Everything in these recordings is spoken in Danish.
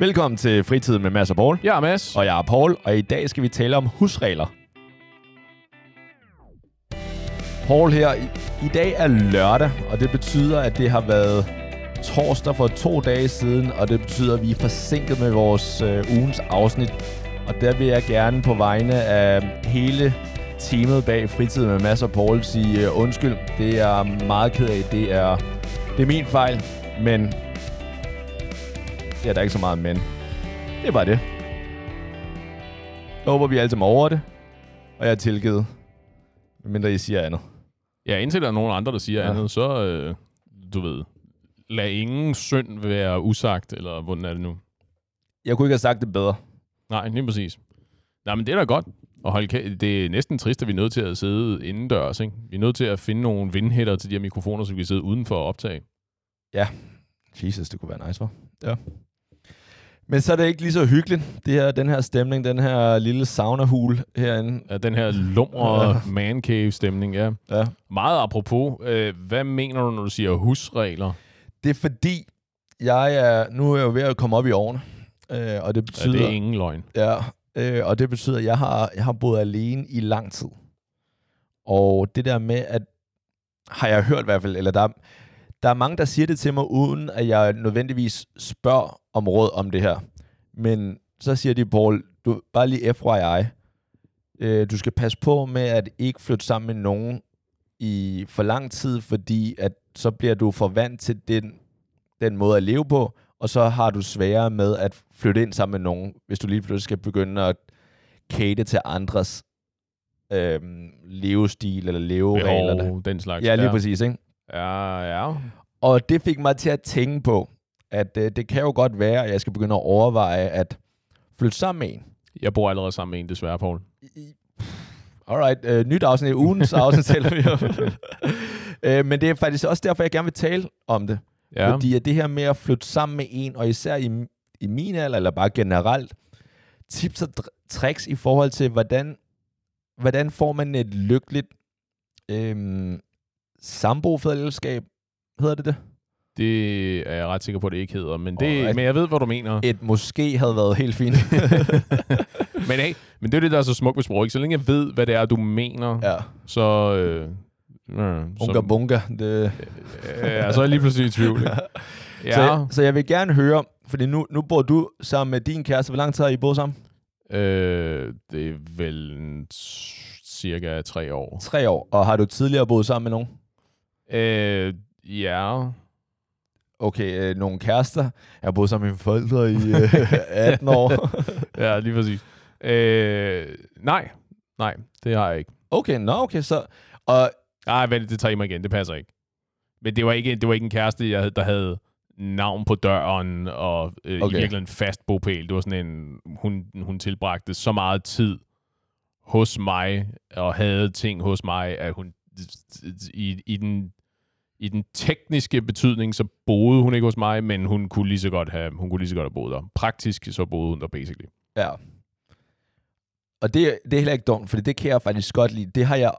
Velkommen til Fritiden med Mads og Paul. Jeg er Mads. Og jeg er Paul, og i dag skal vi tale om husregler. Paul her. I, I dag er lørdag, og det betyder, at det har været torsdag for to dage siden, og det betyder, at vi er forsinket med vores øh, ugens afsnit. Og der vil jeg gerne på vegne af hele teamet bag Fritiden med Mads og Paul sige øh, undskyld. Det er meget ked af. Det er, det er min fejl, men Ja, der er ikke så meget men. Det er bare det. Jeg håber, vi alle sammen over det. Og jeg er tilgivet. Mindre I siger andet. Ja, indtil der er nogen andre, der siger Ja. ja. andet, så, øh, du ved, lad ingen synd være usagt, eller hvordan er det nu? Jeg kunne ikke have sagt det bedre. Nej, lige præcis. Nej, men det er da godt. Og hold kæ- det er næsten trist, at vi er nødt til at sidde indendørs, ikke? Vi er nødt til at finde nogle vindhætter til de her mikrofoner, så vi kan sidde udenfor og optage. Jesus, det kunne være nice, var. Ja. Men så er det ikke lige så hyggeligt, det her, den her stemning, den her lille sauna-hul herinde. Ja, den her lumre man cave stemning, ja. Ja. Meget apropos, øh, hvad mener du, når du siger husregler? Det er fordi, jeg er, nu er jeg jo ved at komme op i årene. Øh, og det Ja, betyder... det er ingen løgn. Ja, øh, og det betyder, at jeg har, jeg har boet alene i lang tid. Og det der med, at har jeg hørt i hvert fald, eller der, der er mange, der siger det til mig, uden at jeg nødvendigvis spørger om råd om det her. Men så siger de, Paul, du, bare lige FYI, øh, du skal passe på med at ikke flytte sammen med nogen i for lang tid, fordi at så bliver du for vant til den, den måde at leve på, og så har du sværere med at flytte ind sammen med nogen, hvis du lige pludselig skal begynde at kate til andres øhm, levestil eller leveregler. Behov, den slags. Ja, lige præcis, ikke? Ja, ja. Og det fik mig til at tænke på, at øh, det kan jo godt være, at jeg skal begynde at overveje at flytte sammen med en. Jeg bor allerede sammen med en, desværre, Paul. Alright, øh, nyt afsnit. Ugens afsnit taler vi om. øh, men det er faktisk også derfor, jeg gerne vil tale om det. Ja. Fordi at det her med at flytte sammen med en, og især i, i min alder, eller bare generelt, tips og tricks i forhold til, hvordan, hvordan får man et lykkeligt øhm, sambofællesskab, hedder det det? Det er jeg ret sikker på, at det ikke hedder, men, det, Alright. men jeg ved, hvad du mener. Et måske havde været helt fint. men hey, men det er det, der er så smukt ved sprog. Ikke? Så længe jeg ved, hvad det er, du mener, ja, så... Øh, øh, unga så, bunga. Det. øh, så er jeg lige pludselig i tvivl. Ikke? Ja, Så, jeg, så jeg vil gerne høre, fordi nu, nu bor du sammen med din kæreste. Hvor lang tid har I boet sammen? øh, det er vel cirka tre år. Tre år. Og har du tidligere boet sammen med nogen? Øh, ja, Okay, øh, nogle kærester. Jeg har boet sammen med mine forældre i øh, 18 år. ja, lige præcis. Øh, nej, nej, det har jeg ikke. Okay, nå okay, så... Og Nej, vent, det tager I mig igen. Det passer ikke. Men det var ikke, det var ikke en kæreste, jeg, der havde navn på døren og øh. Okay. i virkeligheden fast bopæl. Det var sådan en, hun, hun tilbragte så meget tid hos mig og havde ting hos mig, at hun i, i, den, i den tekniske betydning, så boede hun ikke hos mig, men hun kunne lige så godt have, hun kunne lige så godt have boet der. Praktisk, så boede hun der basically. ja. Og det, det er heller ikke dumt, for det kan jeg faktisk godt lide. Det har jeg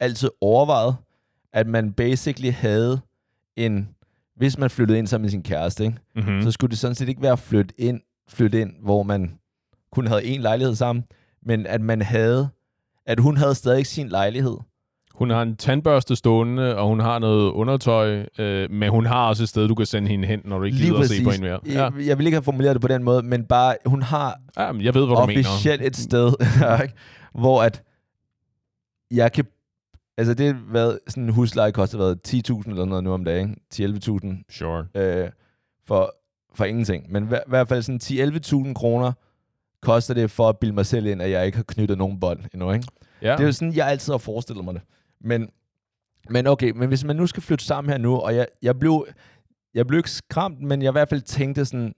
altid overvejet, at man basically havde en... Hvis man flyttede ind sammen med sin kæreste, ikke? Mm-hmm. Mm. så skulle det sådan set ikke være at flytte ind, flytte ind, hvor man kun havde en lejlighed sammen, men at man havde, at hun havde stadig sin lejlighed. Hun har en tandbørste stående, og hun har noget undertøj, øh, men hun har også et sted, du kan sende hende hen, når du ikke gider at se på hende mere. Ja, Jeg, jeg vil ikke have formuleret det på den måde, men bare, hun har ja men jeg ved, hvad du mener. officielt et sted, hvor at jeg kan, altså det har været, sådan en husleje koster været 10.000 eller noget nu om dagen, 10-11.000 Sure. øh, for, for ingenting. Men i hver- hvert fald sådan 10-11.000 kroner koster det for at bilde mig selv ind, at jeg ikke har knyttet nogen bånd endnu, ikke? Ja. Det er jo sådan, jeg altid har forestillet mig det. Men, men okay, men hvis man nu skal flytte sammen her nu, og jeg, jeg blev, jeg blev ikke skræmt, men jeg i hvert fald tænkte sådan,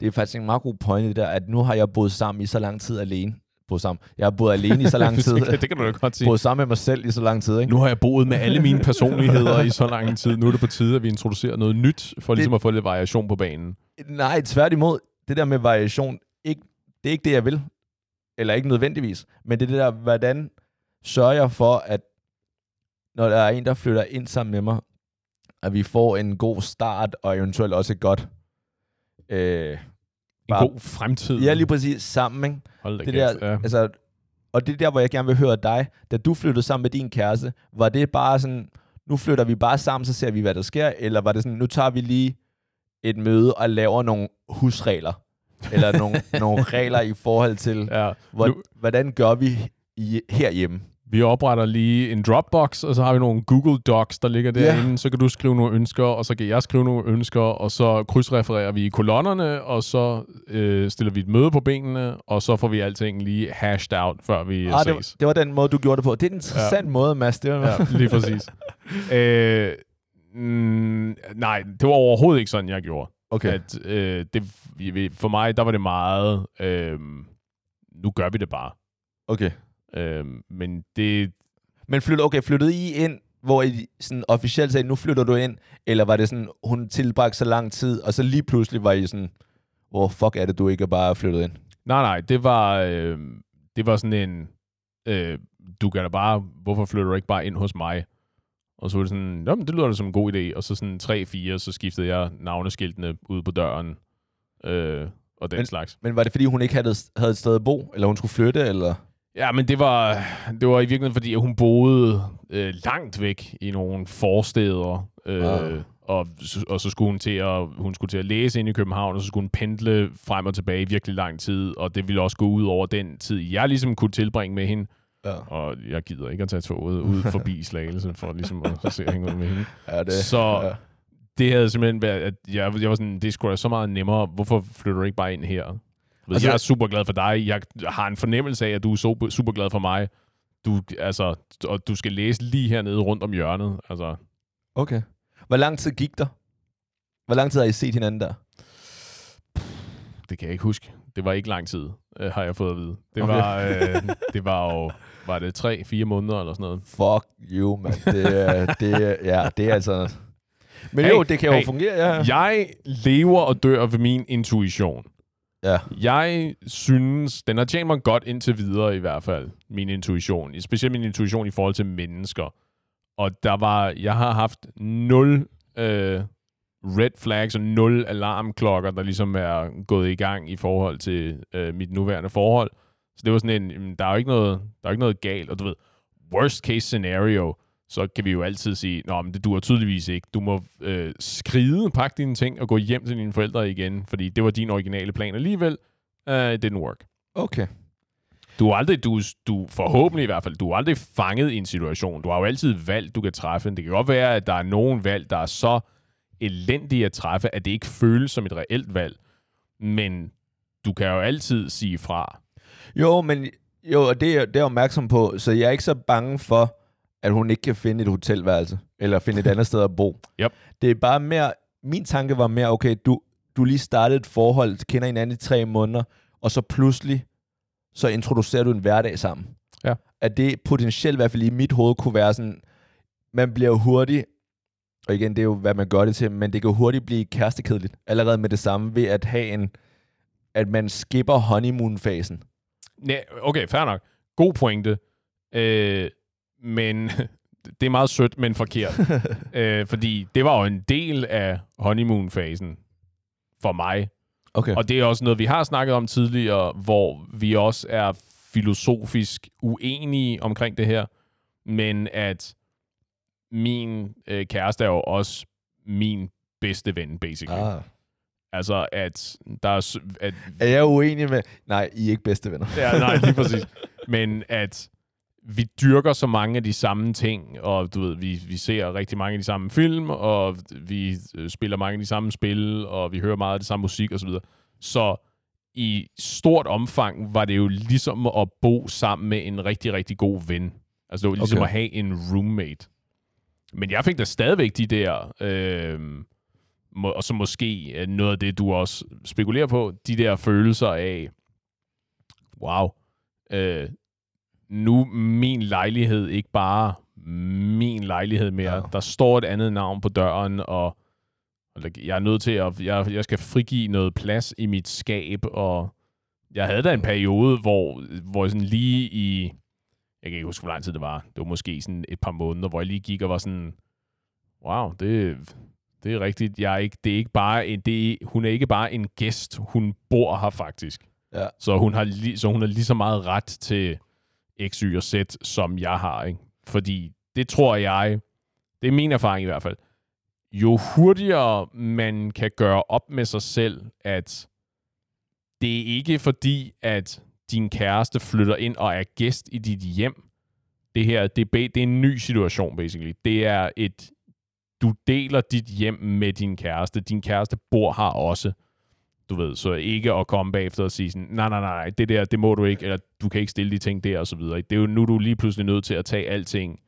det er faktisk en meget god pointe det der, at nu har jeg boet sammen i så lang tid alene. Boet sammen. Jeg har boet alene i så lang tid. det, det kan du da godt sige. boet sammen med mig selv i så lang tid, ikke? Nu har jeg boet med alle mine personligheder i så lang tid. Nu er det på tide, at vi introducerer noget nyt, for ligesom at få lidt variation på banen. Nej, tværtimod. Det der med variation, ikke, det er ikke det, jeg vil. Eller ikke nødvendigvis. Men det er det der, hvordan sørger jeg for, at når der er en, der flytter ind sammen med mig, at vi får en god start, og eventuelt også et godt, øh, En Bare- god fremtid. Ja, lige præcis sammen, ikke? Hold da Det kæft. der, ja. altså, og det er der, hvor jeg gerne vil høre dig. Da du flyttede sammen med din kæreste, var det bare sådan, nu flytter vi bare sammen, så ser vi, hvad der sker? Eller var det sådan, nu tager vi lige et møde og laver nogle husregler? Eller nogle, nogle regler i forhold til, ja. hvor, hvordan gør vi i, herhjemme? Vi opretter lige en Dropbox, og så har vi nogle Google Docs, der ligger derinde. Så kan du skrive nogle ønsker, og så kan jeg skrive nogle ønsker, og så krydsrefererer vi i kolonnerne, og så øh, stiller vi et møde på benene, og så får vi alting lige hashed out, før vi Ah, det, var, ses. det var den måde, du gjorde det på. Det er en interessant ja. måde, Mads. Det var, Ja, lige præcis. øh, mm, nej, det var overhovedet ikke sådan, jeg gjorde. Okay. At, øh, det, for mig, der var det meget, øh, nu gør vi det bare. okay. Øh, men det, Men flyttede, okay, flyttede I ind, hvor I sådan officielt sagde, nu flytter du ind? Eller var det sådan, hun tilbragte så lang tid, og så lige pludselig var I sådan, hvor fuck er det, du ikke er bare flyttet ind? Nej, nej, det var, øh, det var sådan en, øh, du kan da bare, hvorfor flytter du ikke bare ind hos mig? Og så var det sådan, jamen, det lyder da som en god idé. Og så sådan 3-4, så skiftede jeg navneskiltene ud på døren, øh, og den Men- slags. Men var det, fordi hun ikke havde, havde et sted at bo? Eller hun skulle flytte? Eller? Ja, men det var, det var i virkeligheden, fordi hun boede øh, langt væk i nogle forsteder, øh, Ah. og, og så skulle hun til at, hun skulle til at læse ind i København, og så skulle hun pendle frem og tilbage i virkelig lang tid, og det ville også gå ud over den tid, jeg ligesom kunne tilbringe med hende, Ja. og jeg gider ikke at tage toget ud forbi Slagelse, for ligesom at se hende ud med hende. ja det, Så ja. det havde simpelthen været, at jeg, jeg var sådan, det skulle da så meget nemmere, hvorfor flytter du ikke bare ind her? Altså, jeg er super glad for dig. Jeg har en fornemmelse af, at du er super, glad for mig. Du, altså, og du skal læse lige hernede rundt om hjørnet. Altså, Okay. Hvor lang tid gik der? Hvor lang tid har I set hinanden der? det kan jeg ikke huske. Det var ikke lang tid, øh, har jeg fået at vide. Det, Okay. var, øh, det var jo, var det tre, fire måneder eller sådan noget? Fuck you, man. Det, det, ja, det er altså... Men Hey, jo, det kan jo hey. fungere, ja. Jeg lever og dør ved min intuition. Ja. Jeg synes, den har tjent mig godt indtil videre i hvert fald, min intuition. Specielt min intuition i forhold til mennesker. Og der var, jeg har haft nul øh, red flags og nul alarmklokker, der ligesom er gået i gang i forhold til øh, mit nuværende forhold. Så det var sådan en, der er jo ikke noget, der er ikke noget galt. Og du ved, worst case scenario, så kan vi jo altid sige, Nå, men det duer tydeligvis ikke. Du må øh, skride, pakke dine ting og gå hjem til dine forældre igen, fordi det var din originale plan alligevel. Uh, it didn't work. Okay. Du er aldrig, du, du forhåbentlig i hvert fald, du er aldrig fanget i en situation. Du har jo altid valgt, du kan træffe. Det kan godt være, at der er nogen valg, der er så elendige at træffe, at det ikke føles som et reelt valg. Men du kan jo altid sige fra. Jo, men jo, og det, er- det er jeg opmærksom på, så jeg er ikke så bange for, at hun ikke kan finde et hotelværelse, eller finde et andet sted at bo. Yep. Det er bare mere, min tanke var mere, okay, du, du lige startede et forhold, kender hinanden i tre måneder, og så pludselig, så introducerer du en hverdag sammen. Ja. At det potentielt, i hvert fald i mit hoved, kunne være sådan, man bliver hurtigt, og igen, det er jo, hvad man gør det til, men det kan hurtigt blive kærestekedeligt, allerede med det samme, ved at have en, at man skipper honeymoon-fasen. Nej, okay, fair nok. God pointe. Øh, men det er meget sødt, men forkert. øh, fordi det var jo en del af honeymoon-fasen for mig. Okay. Og det er også noget, vi har snakket om tidligere, hvor vi også er filosofisk uenige omkring det her. Men at min øh, kæreste er jo også min bedste ven, basically. Ah. Altså, at der er... At, Er jeg uenig med... Nej, I er ikke bedste venner. ja, nej, lige præcis. Men at vi dyrker så mange af de samme ting, og du ved, vi, vi ser rigtig mange af de samme film, og vi øh, spiller mange af de samme spil, og vi hører meget af det samme musik osv. Så, så i stort omfang var det jo ligesom at bo sammen med en rigtig, rigtig god ven. Altså det var ligesom Okay. at have en roommate. Men jeg fik da stadigvæk de der, øh, må, og så måske øh, noget af det, du også spekulerer på, de der følelser af, wow, øh, nu min lejlighed ikke bare min lejlighed mere. Ja. Der står et andet navn på døren, og, jeg er nødt til at, jeg, jeg skal frigive noget plads i mit skab, og jeg havde da en periode, hvor, hvor sådan lige i, jeg kan ikke huske, hvor lang tid det var, det var måske sådan et par måneder, hvor jeg lige gik og var sådan, wow, det, Det er rigtigt. Jeg er ikke, det er ikke bare en, det er, hun er ikke bare en gæst. Hun bor her faktisk. Ja. Så hun har, li, så hun har lige så meget ret til X, Y og Z, som jeg har. Ikke? Fordi det tror jeg, det er min erfaring i hvert fald, jo hurtigere man kan gøre op med sig selv, at det er ikke fordi, at din kæreste flytter ind og er gæst i dit hjem. Det her, det er, det er en ny situation, basically. Det er et, du deler dit hjem med din kæreste. Din kæreste bor her også. Du ved, så ikke at komme bagefter og sige sådan, nej, nej, nej, det der, det må du ikke, eller du kan ikke stille de ting der, og så videre. Det er jo nu, du er lige pludselig nødt til at tage alting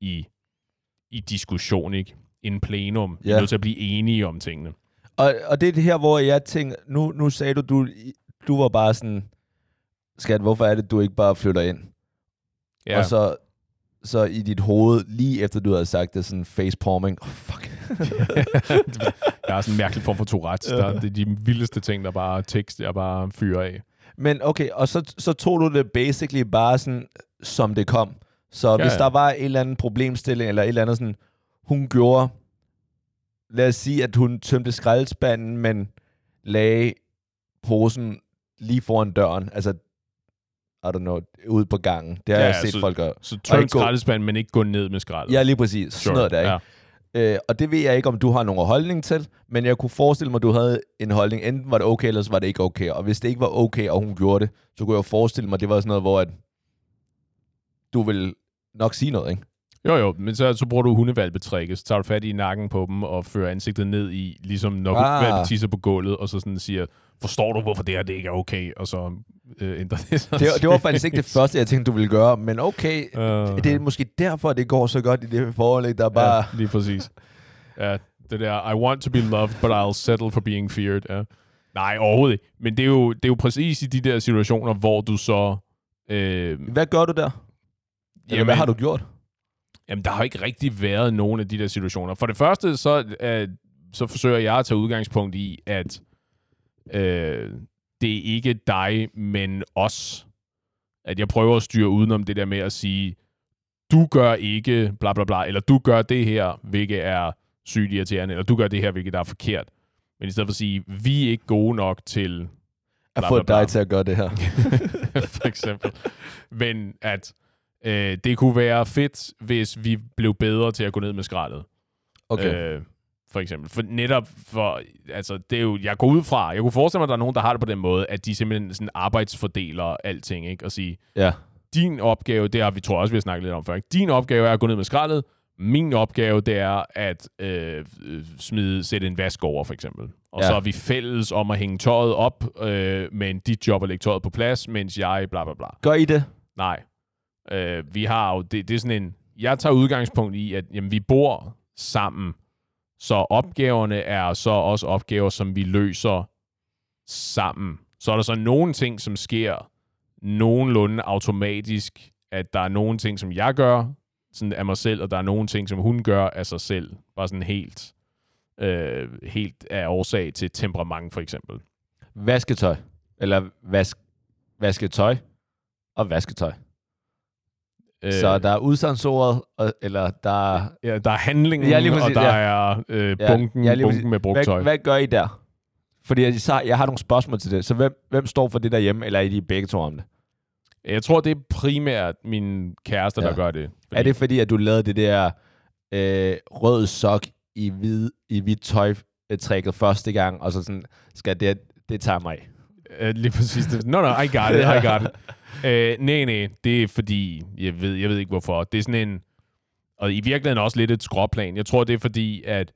i, i diskussion, ikke? En plenum. Ja. Ja. er nødt til at blive enige om tingene. Og, og det er det her, hvor jeg tænker, nu, nu sagde du, du, du var bare sådan, skat, hvorfor er det, du ikke bare flytter ind? Ja. Og så, så i dit hoved, lige efter du havde sagt det, sådan facepalming, oh, fuck. jeg har sådan en mærkelig form for Tourette. Der, det er de vildeste ting, der bare tekst, jeg bare fyrer af. Men okay, og så, så tog du det basically bare sådan, som det kom. Så Ja, hvis der var en eller anden problemstilling, eller et eller andet sådan, hun gjorde, lad os sige, at hun tømte skraldespanden, men lagde posen lige foran døren, altså, I don't know, ude på gangen. Det har Ja, jeg set så- folk gøre. Så tøm skraldespanden, men ikke gå ned med skraldet. Ja, lige præcis. Sådan noget der, ikke? Ja. Øh, og det ved jeg ikke, om du har nogen holdning til, men jeg kunne forestille mig, at du havde en holdning. Enten var det okay, eller så var det ikke okay. Og hvis det ikke var okay, og hun gjorde det, så kunne jeg forestille mig, at det var sådan noget, hvor at du vil nok sige noget, ikke? Jo, jo, men så, så bruger du hundevalpetrækket, så tager du fat i nakken på dem og fører ansigtet ned i, ligesom når ah. valpe tisser på gulvet, og så sådan siger, forstår du, hvorfor det her det ikke er okay? Og så øh, ændrer det sig. Det, det var faktisk ikke det første, jeg tænkte, du ville gøre, men okay, Uh, det er måske derfor, det går så godt i det forhold, der er bare... Ja, lige præcis. Ja, det der, I want to be loved, but I'll settle for being feared. Ja. Nej, overhovedet ikke. Men det er, jo, det er jo præcis i de der situationer, hvor du så... Øh, Hvad gør du der? Eller hvad har du gjort? Jamen, der har ikke rigtig været nogen af de der situationer. For det første, så, øh, så forsøger jeg at tage udgangspunkt i, at øh, det er ikke dig, men os. At jeg prøver at styre udenom det der med at sige, du gør ikke bla bla bla, eller du gør det her, hvilket er sygt irriterende, eller du gør det her, hvilket er forkert. Men i stedet for at sige, vi er ikke gode nok til At få bla, bla. dig til at gøre det her. for eksempel. Men at øh, det kunne være fedt, hvis vi blev bedre til at gå ned med skraldet. Okay. Øh, for eksempel. For netop for, altså, det er jo, jeg går ud fra, jeg kunne forestille mig, at der er nogen, der har det på den måde, at de simpelthen sådan arbejdsfordeler alting, ikke? Og sige, Ja. din opgave, det har vi tror også, vi har snakket lidt om før, ikke? din opgave er at gå ned med skraldet, min opgave, det er at øh, øh, smide, sætte en vask over, for eksempel. Og Ja. så er vi fælles om at hænge tøjet op, øh, men dit job er at lægge tøjet på plads, mens jeg bla bla bla. Gør I det? Nej. Øh, vi har jo, det, det er sådan en, jeg tager udgangspunkt i, at jamen, vi bor sammen, så opgaverne er så også opgaver, som vi løser sammen. Så er der så nogle ting, som sker nogenlunde automatisk, at der er nogle ting, som jeg gør sådan af mig selv, og der er nogle ting, som hun gør af sig selv. Bare sådan helt, øh, helt af årsag til temperament, for eksempel. Vasketøj. Eller vask, vasketøj og vasketøj. Øh, Så der er udsagsordet, og- eller der er... Ja, der er handlingen, Ja, lige præcis, og der ja. er øh, bunken, ja, ja, bunken med brugt tøj. Hvad, hvad gør I der? Fordi jeg, så, jeg har nogle spørgsmål til det. Så hvem, hvem står for det derhjemme, eller er I begge to om det? Jeg tror, det er primært min kæreste, der Ja. gør det. Er det fordi, at du lavede det der øh, rød sok i hvid, i hvidt tøj øh, tricket første gang, og så sådan, skal det, det tager mig af. Lige præcis. Det. No, no, I got it, I got it. Uh, nej, nej, det er fordi, jeg ved, jeg ved ikke hvorfor. Det er sådan en, og i virkeligheden også lidt et skråplan. Jeg tror, det er fordi, at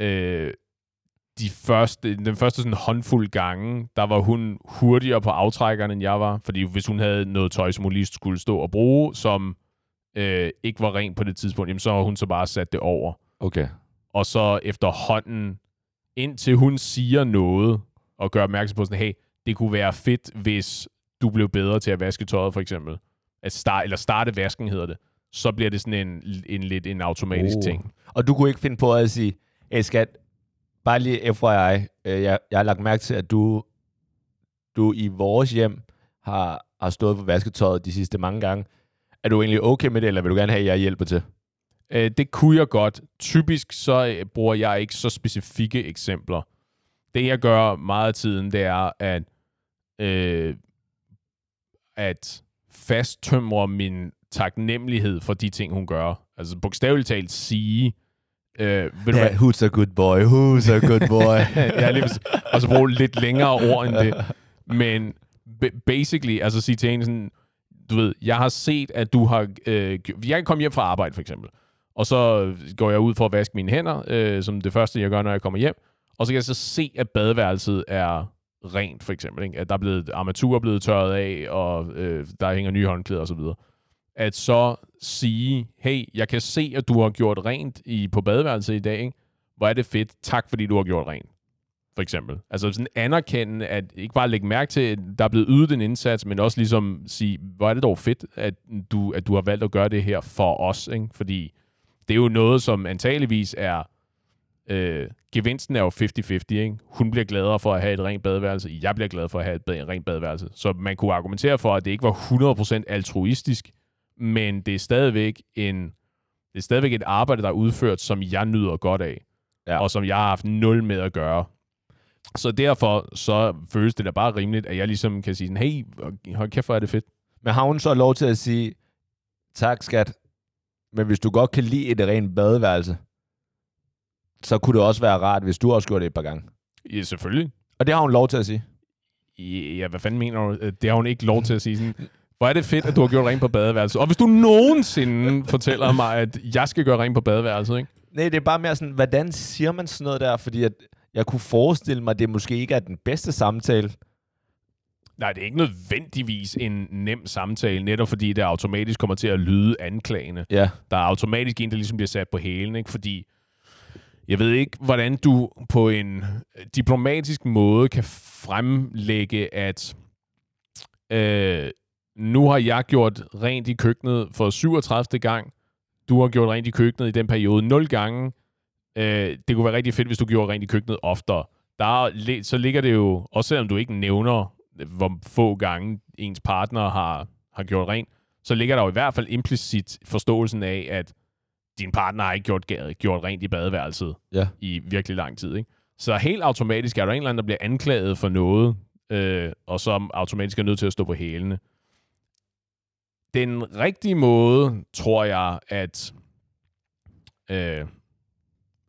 øh, de første, den første sådan håndfuld gange, der var hun hurtigere på aftrækkerne, end jeg var. Fordi hvis hun havde noget tøj, som hun lige skulle stå og bruge, som øh, ikke var rent på det tidspunkt, jamen, så har hun så bare sat det over. Okay. og så efterhånden, indtil hun siger noget, og gør opmærksom på sådan, hey, det kunne være fedt, hvis du blev bedre til at vaske tøjet, for eksempel. At start, eller starte vasken, hedder det. Så bliver det sådan en, en lidt en automatisk Oh. ting. Og du kunne ikke finde på at sige, hey skat, bare lige FYI, øh, jeg, jeg har lagt mærke til, at du, du i vores hjem har, har stået for vasketøjet de sidste mange gange. Er du egentlig okay med det, eller vil du gerne have, at jeg hjælper til? Øh, det kunne jeg godt. Typisk så øh, bruger jeg ikke så specifikke eksempler. Det, jeg gør meget af tiden, det er at, øh, at fasttømre min taknemmelighed for de ting, hun gør. Altså bogstaveligt talt sige, øh, ved du Ja, hvad, who's a good boy? Who's a good boy? ja, lige og så bruge lidt længere ord end det. Men ba- basically, altså sige til en sådan, du ved, jeg har set, at du har... Øh, jeg kan komme hjem fra arbejde, for eksempel. Og så går jeg ud for at vaske mine hænder, øh, som det første, jeg gør, når jeg kommer hjem. Og så kan jeg så se, at badeværelset er rent, for eksempel. Ikke? At der er blevet armatur er blevet tørret af, og øh, der hænger nye håndklæder osv. At så sige, hey, jeg kan se, at du har gjort rent i, på badeværelset i dag. Ikke? Hvor er det fedt. Tak, fordi du har gjort rent for eksempel. Altså sådan anerkende, at ikke bare lægge mærke til, at der er blevet ydet en indsats, men også ligesom sige, hvor er det dog fedt, at du, at du har valgt at gøre det her for os, ikke? Fordi det er jo noget, som antageligvis er, øh, gevinsten er jo 50-50, ikke? Hun bliver gladere for at have et rent badeværelse, jeg bliver glad for at have et bad- rent badeværelse. Så man kunne argumentere for, at det ikke var 100% altruistisk, men det er stadigvæk en, det er stadigvæk et arbejde, der er udført, som jeg nyder godt af, Ja. og som jeg har haft nul med at gøre. Så derfor så føles det da bare rimeligt, at jeg ligesom kan sige sådan, hey, hold kæft, hvor er det fedt. Men har hun så lov til at sige, tak skat, men hvis du godt kan lide et rent badeværelse, så kunne det også være rart, hvis du også gjorde det et par gange. Ja, selvfølgelig. Og det har hun lov til at sige. Ja, hvad fanden mener du? Det har hun ikke lov til at sige sådan. Hvor er det fedt, at du har gjort rent på badeværelset. Og hvis du nogensinde fortæller mig, at jeg skal gøre rent på badeværelset, ikke? Nej, det er bare mere sådan, hvordan siger man sådan noget der? Fordi at jeg kunne forestille mig, at det måske ikke er den bedste samtale. Nej, det er ikke nødvendigvis en nem samtale, netop fordi det automatisk kommer til at lyde anklagende. Ja. Der er automatisk en, der ligesom bliver sat på hælen, ikke? Fordi jeg ved ikke, hvordan du på en øh, diplomatisk måde kan fremlægge, at øh, nu har jeg gjort rent i køkkenet for 37. gang. Du har gjort rent i køkkenet i den periode 0 gange. Øh, det kunne være rigtig fedt, hvis du gjorde rent i køkkenet oftere. Der er, så ligger det jo, også selvom du ikke nævner, hvor få gange ens partner har, har gjort rent, så ligger der jo i hvert fald implicit forståelsen af, at din partner har ikke gjort, gjort rent i badeværelset Ja. i virkelig lang tid. Ikke? Så helt automatisk er der en eller anden, der bliver anklaget for noget, øh, og som automatisk er nødt til at stå på hælene. Den rigtige måde, tror jeg, at, øh,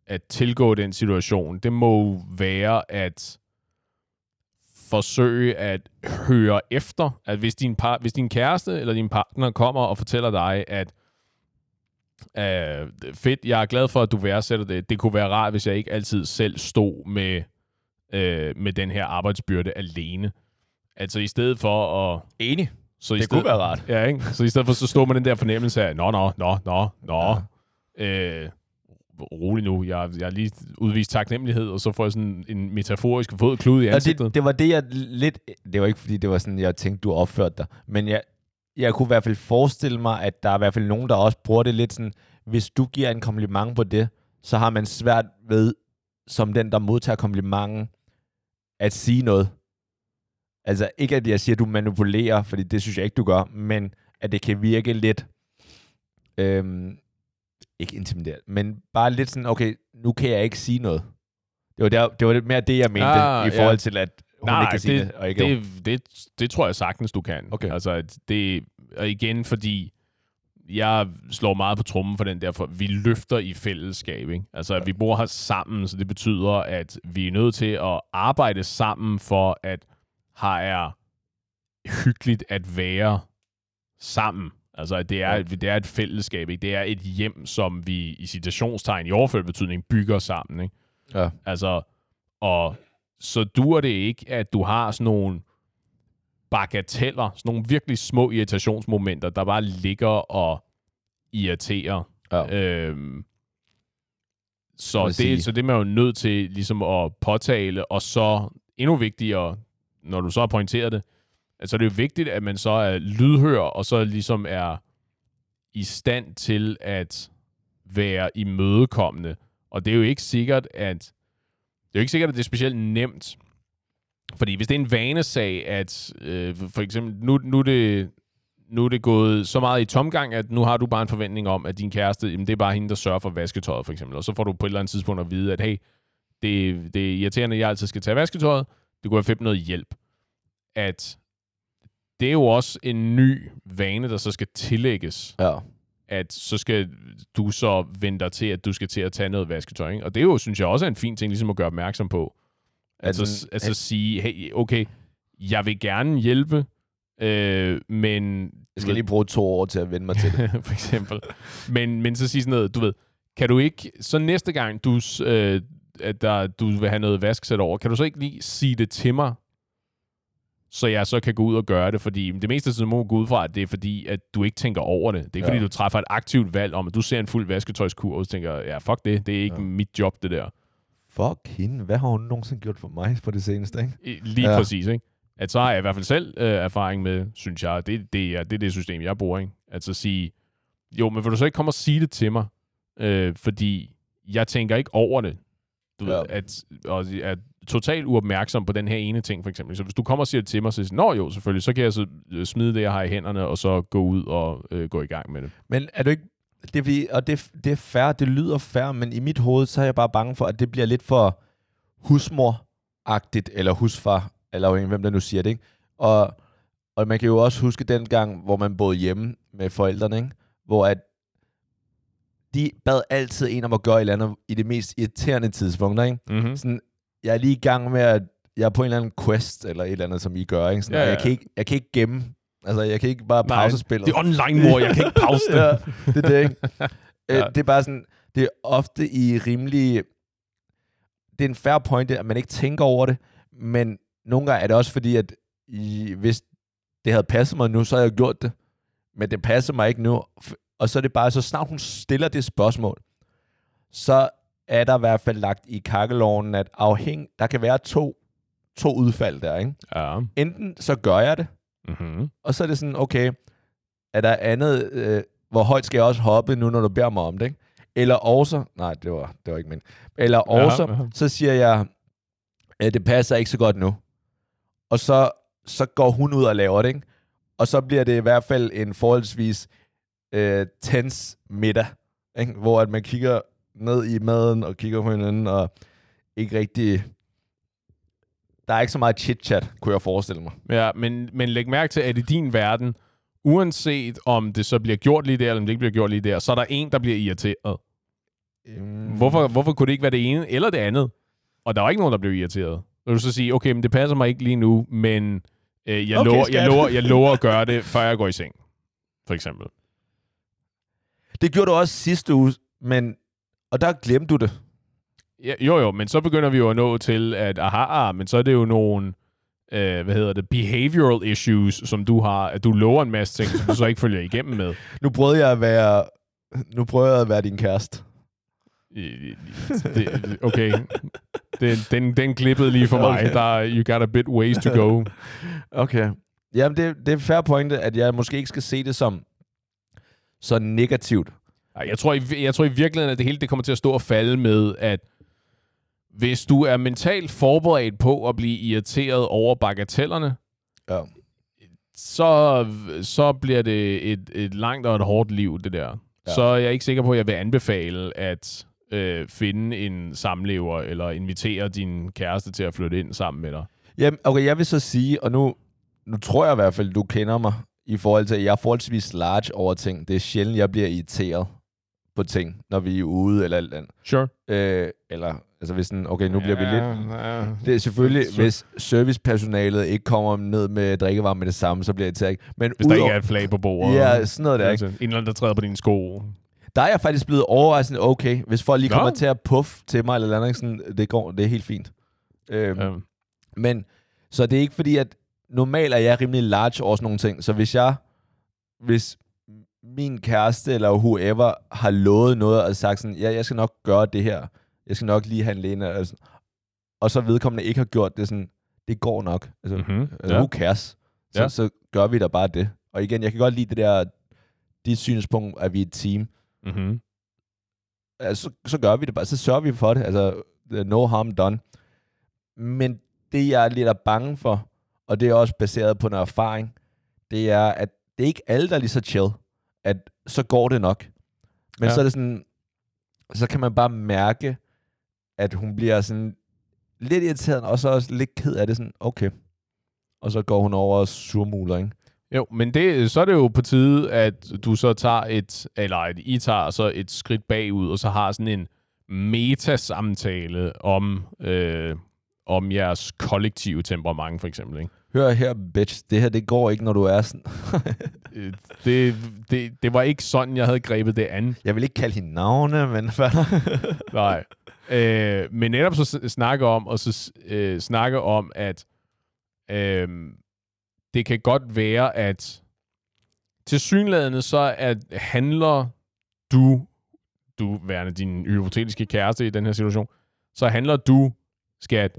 at tilgå den situation, det må være at forsøge at høre efter, at hvis din, par, hvis din kæreste eller din partner kommer og fortæller dig, at øh, fedt, jeg er glad for, at du værdsætter det. Det kunne være rart, hvis jeg ikke altid selv stod med, øh, med den her arbejdsbyrde alene. Altså i stedet for at... Enig. Så i Det stedet, kunne være rart. Ja, ikke? Så i stedet for så stå med den der fornemmelse af, nå, nå, nå, nå, nå. Ja. Øh, rolig nu, jeg, jeg har lige udvist taknemmelighed, og så får jeg sådan en metaforisk fod klud i Og ansigtet. det, det var det, jeg lidt... Det var ikke, fordi det var sådan, jeg tænkte, du opførte dig. Men jeg, jeg kunne i hvert fald forestille mig, at der er i hvert fald nogen, der også bruger det lidt sådan, hvis du giver en kompliment på det, så har man svært ved, som den, der modtager komplimenten, at sige noget. Altså ikke, at jeg siger, at du manipulerer, fordi det synes jeg ikke, du gør, men at det kan virke lidt, øhm, ikke intimiderende, men bare lidt sådan, okay, nu kan jeg ikke sige noget. Det var, der, det var lidt mere det, jeg mente, Ah, i forhold ja. til, at Nej, ikke det. det, og ikke det, det, det tror jeg sagtens, du kan. Okay. Altså, det, og igen, fordi jeg slår meget på trummen for den der, for vi løfter i fællesskab. Ikke? Altså, at vi bor her sammen, så det betyder, at vi er nødt til at arbejde sammen for, at har er hyggeligt at være sammen. Altså, at det er, Ja. det er et fællesskab. Ikke? Det er et hjem, som vi i citationstegn i overført betydning bygger sammen. Ikke? Ja. Altså, og så duer det ikke, at du har sådan nogle bagateller, sådan nogle virkelig små irritationsmomenter, der bare ligger og irriterer. Ja. Øhm, så, sige. det, så det er man jo nødt til ligesom at påtale, og så endnu vigtigere, når du så har pointeret det, altså det er jo vigtigt, at man så er lydhør, og så ligesom er i stand til at være imødekommende. Og det er jo ikke sikkert, at det er jo ikke sikkert, at det er specielt nemt. Fordi hvis det er en vanesag, at øh, for eksempel, nu, nu, er det, nu er det gået så meget i tomgang, at nu har du bare en forventning om, at din kæreste, jamen, det er bare hende, der sørger for vasketøjet, for eksempel. Og så får du på et eller andet tidspunkt at vide, at hey, det, det er irriterende, at jeg altid skal tage vasketøjet. Det kunne være fedt med noget hjælp. At det er jo også en ny vane, der så skal tillægges. Ja. At så skal du så vente dig til, at du skal til at tage noget vasketøj. Ikke? Og det er jo, synes jeg, også er en fin ting, ligesom at gøre opmærksom på. Altså, Altså, altså sige, hey, okay, jeg vil gerne hjælpe, øh, men... Jeg skal lige bruge to år til at vende mig til det. for eksempel. Men, men så sige sådan noget, du ved, kan du ikke, så næste gang du, øh, at der, du vil have noget vasksæt over, kan du så ikke lige sige det til mig, så jeg så kan gå ud og gøre det, fordi det meste af tiden må gå ud fra, at det er fordi, at du ikke tænker over det. Det er ikke Ja. fordi, du træffer et aktivt valg om, at du ser en fuld vasketøjskur, og tænker, ja, fuck det, det er ikke Ja. mit job, det der. Fuck hende. Hvad har hun nogensinde gjort for mig på det seneste, ikke? Lige Ja. præcis, ikke? At så har jeg i hvert fald selv øh, erfaring med, synes jeg, det, det, er, det er det system, jeg bruger, ikke? At så sige, jo, men vil du så ikke komme og sige det til mig? Øh, fordi jeg tænker ikke over det. Du ja. Ved, at, og er totalt uopmærksom på den her ene ting, for eksempel. Så hvis du kommer og siger det til mig, så siger jeg, Nå jo, selvfølgelig, så kan jeg så øh, smide det, jeg har i hænderne, og så gå ud og øh, gå i gang med det. Men er du ikke... Det er fordi, og det, det er fair, det lyder fair, men i mit hoved, så er jeg bare bange for, at det bliver lidt for husmor-agtigt, eller husfar, eller afhængig hvem der nu siger det, ikke? Og, og man kan jo også huske den gang, hvor man boede hjemme med forældrene, ikke? Hvor at de bad altid en om at gøre et eller andet i det mest irriterende tidspunkter, ikke? Mm-hmm. Sådan, jeg er lige i gang med at, jeg er på en eller anden quest, eller et eller andet, som I gør, ikke? Sådan, Ja, ja. Jeg, kan ikke, jeg kan ikke gemme, altså jeg kan ikke bare pause spillet. Det er online, mor, jeg kan ikke pause det. ja, det er det, ikke? Ja. ja. Det er bare sådan, det er ofte i rimelig... Det er en fair point, at man ikke tænker over det, men nogle gange er det også fordi, at i, hvis det havde passet mig nu, så havde jeg gjort det. Men det passer mig ikke nu. Og så er det bare, så snart hun stiller det spørgsmål, så er der i hvert fald lagt i kakkeloven, at afhæng, der kan være to, to udfald der, ikke? Ja. Enten så gør jeg det, Mm-hmm. og så er det sådan, okay, er der andet, øh, hvor højt skal jeg også hoppe nu, når du beder mig om det, ikke? Eller også, nej, det var, det var ikke min. Eller også, ja. så siger jeg, at det passer ikke så godt nu. Og så, så går hun ud og laver det, ikke? Og så bliver det i hvert fald en forholdsvis øh, tens middag, ikke? hvor at man kigger ned i maden og kigger på hinanden, og ikke rigtig... Der er ikke så meget chit-chat, kunne jeg forestille mig. Ja, men, men læg mærke til, at i din verden, uanset om det så bliver gjort lige der, eller om det ikke bliver gjort lige der, så er der en, der bliver irriteret. Mm. Hvorfor, hvorfor kunne det ikke være det ene eller det andet? Og der var ikke nogen, der blev irriteret. Så vil du så sige, okay, men det passer mig ikke lige nu, men øh, jeg, Okay, lover, skat. jeg, lover, jeg lover at gøre det, før jeg går i seng. For eksempel. Det gjorde du også sidste uge, men... Og der glemte du det. Ja, jo, jo, men så begynder vi jo at nå til, at aha, ah, men så er det jo nogle, øh, hvad hedder det, behavioral issues, som du har, at du lover en masse ting, som du så ikke følger igennem med. Nu prøvede jeg at være... Nu prøver jeg at være din kæreste. Det, okay. Den, den, den klippede lige for mig. Okay. Der, er- you got a bit ways to go. Okay. Jamen, det, det er fair pointe, at jeg måske ikke skal se det som så negativt. Ej, Jeg tror, i, jeg tror i virkeligheden, at det hele det kommer til at stå og falde med, at hvis du er mentalt forberedt på at blive irriteret over bagatellerne, Ja. så, så bliver det et, et langt og et hårdt liv, det der. Ja. Så er jeg ikke sikker på, at jeg vil anbefale at øh, finde en samlever, eller invitere din kæreste til at flytte ind sammen med dig. Jamen, okay, jeg vil så sige, og nu, nu tror jeg i hvert fald, du kender mig, i forhold til, at jeg er forholdsvis large over ting. Det er sjældent, jeg bliver irriteret på ting, når vi er ude eller alt andet. Sure. Øh, eller, altså hvis sådan, okay, nu bliver vi lidt... Ja, Det er selvfølgelig, Så- hvis servicepersonalet ikke kommer ned med drikkevarer med det samme, så bliver det ikke. Men Hvis der ikke er et flag på bordet. Ja, sådan noget der, ikke? En eller anden, der træder på dine sko. Der er jeg faktisk blevet overraskende okay, hvis folk lige Nå. kommer til at puff til mig eller andet, sådan, det går, det er helt fint. Øhm, Ja. Men, så det er ikke fordi, at normalt er jeg rimelig large over sådan nogle ting, så hvis jeg, hvis min kæreste eller whoever har lovet noget og sagt sådan, ja, jeg skal nok gøre det her, jeg skal nok lige handle ind, og, sådan, og så vedkommende ikke har gjort det sådan, det går nok. Altså, Mhm. Altså, Ja. who cares? Så, Ja. så gør vi da bare det. Og igen, jeg kan godt lide det der, dit synspunkt, at vi er et team. Mm-hmm. Altså, så, så gør vi det bare. Så sørger vi for det. Altså, no harm done. Men det, jeg er lidt er bange for, og det er også baseret på en erfaring, det er, at det er ikke alle, der er lige så chill, at så går det nok. Men Ja. så er det sådan, så kan man bare mærke, at hun bliver sådan lidt irriteret, og så også lidt ked af det, sådan, okay. Og så går hun over og surmuler, ikke? Jo, men det, så er det jo på tide, at du så tager et, eller at I tager så et skridt bagud, og så har sådan en metasamtale om, øh, om jeres kollektive temperament, for eksempel. Ikke? Hør her, bitch, det her, det går ikke, når du er sådan. Øh, det, det, det var ikke sådan, jeg havde grebet det an. Jeg vil ikke kalde hende navne, men Nej. Øh, men netop så snakke om, og så øh, snakke om, at øh, det kan godt være, at til synlædende så at handler du, du værende din hypotetiske kæreste i den her situation, så handler du, skat,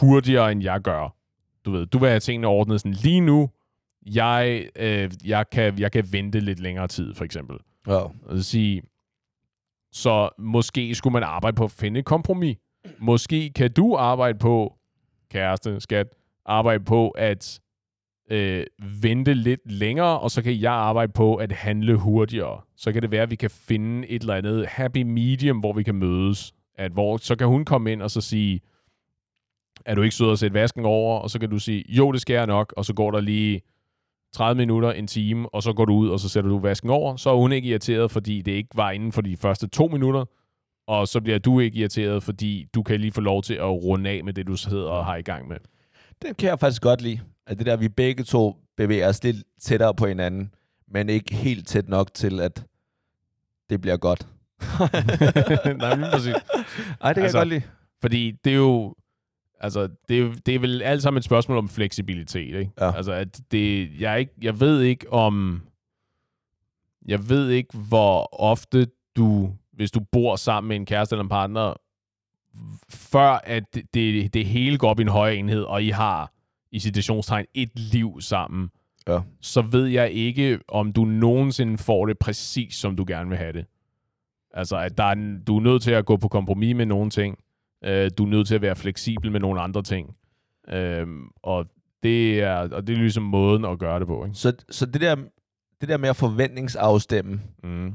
hurtigere end jeg gør. Du ved, du vil have tingene ordnet sådan lige nu. Jeg, øh, jeg, kan, jeg kan vente lidt længere tid, for eksempel. Ja. Og så sige, så måske skulle man arbejde på at finde et kompromis. Måske kan du arbejde på, kæreste, skat, arbejde på at øh, vente lidt længere, og så kan jeg arbejde på at handle hurtigere. Så kan det være, at vi kan finde et eller andet happy medium, hvor vi kan mødes. At hvor, så kan hun komme ind og så sige, er du ikke sød at sætte vasken over? Og så kan du sige, jo, det skal jeg nok. Og så går der lige 30 minutter, en time, og så går du ud, og så sætter du vasken over. Så er hun ikke irriteret, fordi det ikke var inden for de første to minutter. Og så bliver du ikke irriteret, fordi du kan lige få lov til at runde af med det, du sidder og har i gang med. Den kan jeg faktisk godt lide. At det der, vi begge to bevæger os lidt tættere på hinanden, men ikke helt tæt nok til, at det bliver godt. Nej, lige præcis. Ej, det kan Altså, jeg godt lide. Fordi det er jo... Altså, det er, det er vel alt sammen et spørgsmål om fleksibilitet, ikke? Ja. Altså, at det, jeg, ikke, jeg ved ikke om... Jeg ved ikke, hvor ofte du, hvis du bor sammen med en kæreste eller en partner, før at det, det, det hele går op i en højere enhed, og I har, i citationstegn, et liv sammen, Ja. så ved jeg ikke, om du nogensinde får det præcis, som du gerne vil have det. Altså, at der er, du er nødt til at gå på kompromis med nogle ting. Øh, du er nødt til at være fleksibel med nogle andre ting. Øh, og, det er, og det er ligesom måden at gøre det på. Ikke? Så, så det, der, det der med at forventningsafstemme, Mm.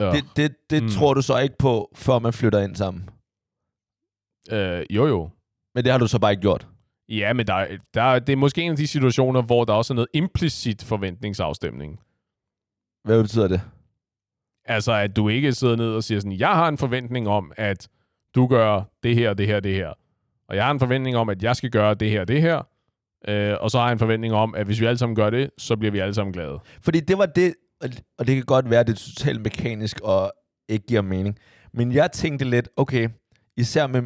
Ja. det, det, det Mm. tror du så ikke på, før man flytter ind sammen. Øh, jo, jo. Men det har du så bare ikke gjort. Ja, men der, der, det er måske en af de situationer, hvor der også er noget implicit forventningsafstemning. Hvad betyder det? Altså, at du ikke sidder ned og siger sådan, jeg har en forventning om, at du gør det her, det her, det her. Og jeg har en forventning om, at jeg skal gøre det her, det her. Øh, og så har jeg en forventning om, at hvis vi alle sammen gør det, så bliver vi alle sammen glade. Fordi det var det, og- det kan godt være, at det er totalt mekanisk og ikke giver mening. Men jeg tænkte lidt, okay, især med,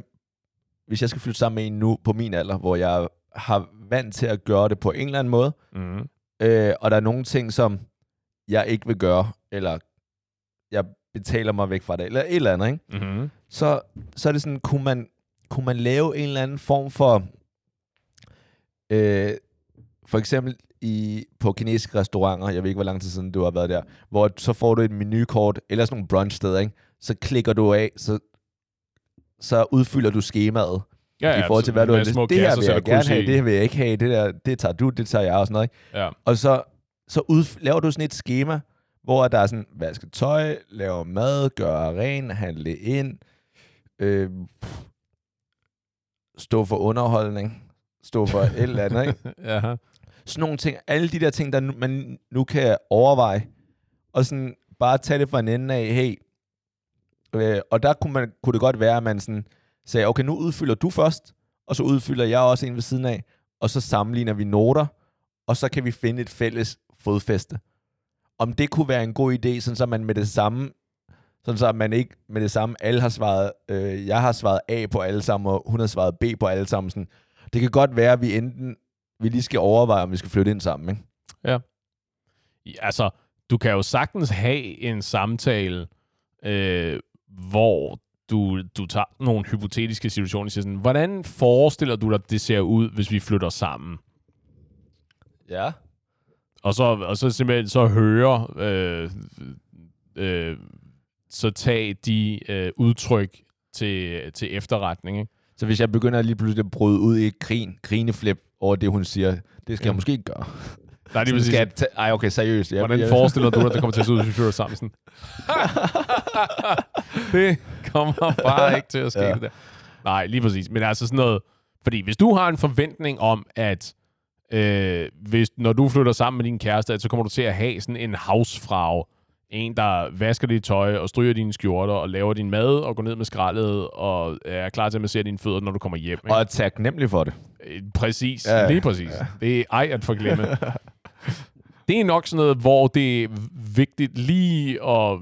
hvis jeg skal flytte sammen med en nu på min alder, hvor jeg har vant til at gøre det på en eller anden måde, Mm. øh, og der er nogle ting, som jeg ikke vil gøre, eller jeg betaler mig væk fra det, eller et eller andet, ikke? Mm-hmm. så, så er det sådan, kunne man, kunne man lave en eller anden form for, øh, for eksempel i, på kinesiske restauranter, jeg ved ikke, hvor lang tid siden du har været der, hvor så får du et menukort, eller sådan nogle brunchsteder, ikke? så klikker du af, så, så udfylder du skemaet, Ja, i forhold til, hvad du har lyst Det her vil jeg gerne have, det her vil jeg ikke have, det der, det tager du, det tager jeg og sådan noget. Ikke? Ja. Og så, så ud, laver du sådan et schema, hvor der er sådan, vaske tøj, lave mad, gøre ren, handle ind, øh, stå for underholdning, stå for et eller andet, ikke? ja. Sådan nogle ting, alle de der ting, der nu, man nu kan overveje, og sådan bare tage det fra en ende af, hey, øh, og der kunne, man, kunne det godt være, at man sådan sagde, okay, nu udfylder du først, og så udfylder jeg også en ved siden af, og så sammenligner vi noter, og så kan vi finde et fælles fodfæste. Om det kunne være en god idé, sådan så man med det samme, sådan så man ikke med det samme, alle har svaret, øh, jeg har svaret A på alle sammen, og hun har svaret B på alle sammen. Sådan. Det kan godt være, at vi enten, vi lige skal overveje, om vi skal flytte ind sammen, ikke? Ja, Altså, du kan jo sagtens have en samtale, øh, hvor du, du tager nogle hypotetiske situationer og siger sådan, hvordan forestiller du dig, det ser ud, hvis vi flytter sammen? Ja. Og så, og så simpelthen så høre, øh, øh, så tage de øh, udtryk til, til efterretning. Ikke? Så hvis jeg begynder lige pludselig at bryde ud i et grin, grineflip over det, hun siger, det skal Ja. jeg måske ikke gøre. Nej, det vil sige, skal jeg Ej, okay, seriøst. Jeg, hvordan jeg, forestiller du dig, at det kommer til at se ud, hvis vi flytter sammen sådan? det kommer bare ikke til at ske, ja. det der. Nej, lige præcis. Men altså sådan noget... Fordi hvis du har en forventning om, at øh, hvis, når du flytter sammen med din kæreste, så kommer du til at have sådan en havsfrag. En, der vasker dit tøj og stryger dine skjorter og laver din mad og går ned med skraldet og er klar til at massere dine fødder, når du kommer hjem. Ikke? Og er taknemmelig for det. Øh, Præcis, Ja, lige præcis. Ja. Det er ej at forglemme. det er nok sådan noget, hvor det er vigtigt lige at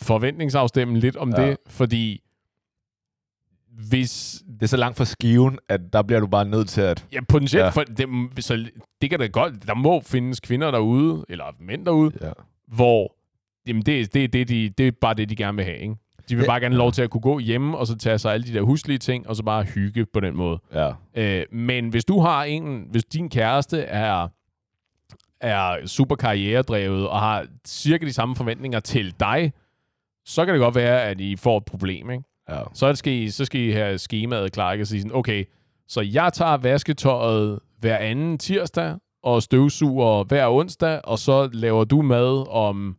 forventningsafstemme lidt om ja. det, fordi hvis... Det er så langt fra skiven, at der bliver du bare nødt til at... Ja, potentielt, Ja. ja. For det, så det kan da godt... Der må findes kvinder derude, eller mænd derude, Ja. hvor jamen det, det, det, de, det er bare det, de gerne vil have, ikke? De vil Det- bare gerne lov til at kunne gå hjemme, og så tage sig alle de der huslige ting, og så bare hygge på den måde. ja. Øh, men hvis du har en, hvis din kæreste er, er super karrieredrevet og har cirka de samme forventninger til dig, så kan det godt være, at I får et problem, ikke? Ja. Så skal I, så skal I have skemaet klar, ikke? Og sige sådan, okay, så jeg tager vasketøjet hver anden tirsdag, og støvsuger hver onsdag, og så laver du mad om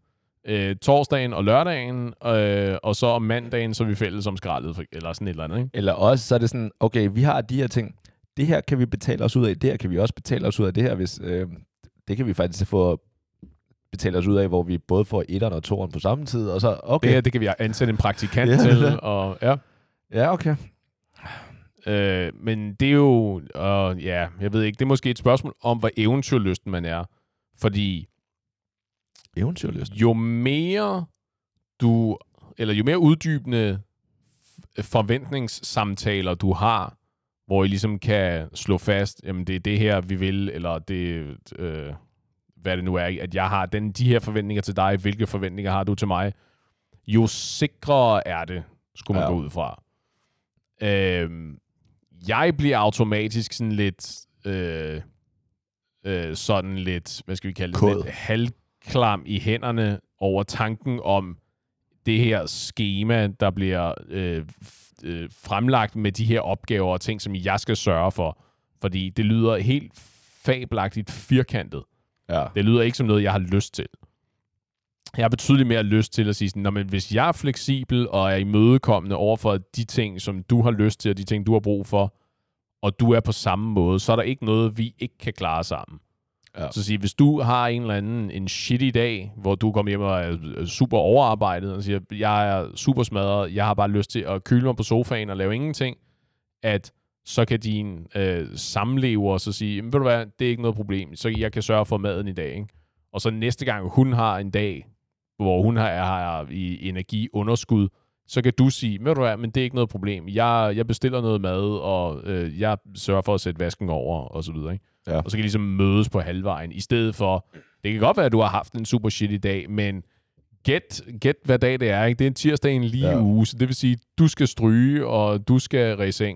øh, torsdagen og lørdagen, øh, og så om mandagen, så er vi fælles om skraldet, eller sådan et eller andet, ikke? Eller også, så er det sådan, okay, vi har de her ting. Det her kan vi betale os ud af. Det her kan vi også betale os ud af. Det her, hvis... Øh, det kan vi faktisk få betale os ud af, hvor vi både får etteren og toeren på samme tid, og så, okay. Det her, det kan vi ansætte en praktikant Ja. til, og ja. Ja, okay. Øh, men det er jo, øh, ja, jeg ved ikke, det er måske et spørgsmål om, hvor eventyrlysten man er. Fordi Eventyrlyst. jo mere du, eller jo mere uddybende forventningssamtaler du har, hvor I ligesom kan slå fast, jamen det er det her, vi vil, eller det, øh, hvad det nu er, at jeg har den, de her forventninger til dig, hvilke forventninger har du til mig, jo sikrere er det, skulle man Ja. gå ud fra. Øh, jeg bliver automatisk sådan lidt, øh, øh, sådan lidt, hvad skal vi kalde det, lidt halvklam i hænderne over tanken om det her schema, der bliver øh, øh, fremlagt med de her opgaver og ting, som jeg skal sørge for. Fordi det lyder helt fabelagtigt firkantet. Ja. Det lyder ikke som noget, jeg har lyst til. Jeg har betydeligt mere lyst til at sige sådan, "Nå, men hvis jeg er fleksibel og er imødekommende over for de ting, som du har lyst til, og de ting, du har brug for, og du er på samme måde, så er der ikke noget, vi ikke kan klare sammen. Ja. Så sige, hvis du har en eller anden en shitty dag, hvor du kommer hjem og er super overarbejdet, og siger, jeg er super smadret, jeg har bare lyst til at køle mig på sofaen og lave ingenting, at så kan din øh, samlever så sige, "Jamen, ved du hvad, det er ikke noget problem, så jeg kan sørge for maden i dag. Ikke? Og så næste gang hun har en dag, hvor hun har, har i energiunderskud, så kan du sige, ved du hvad, men det er ikke noget problem. Jeg, jeg bestiller noget mad, og øh, jeg sørger for at sætte vasken over, og så videre. Ikke? Ja. Og så kan I ligesom mødes på halvvejen, i stedet for, det kan godt være, at du har haft en super shitty dag, men gæt, gæt hvad dag det er. Ikke? Det er en tirsdag i en lige Ja. uge, så det vil sige, du skal stryge, og du skal ræse.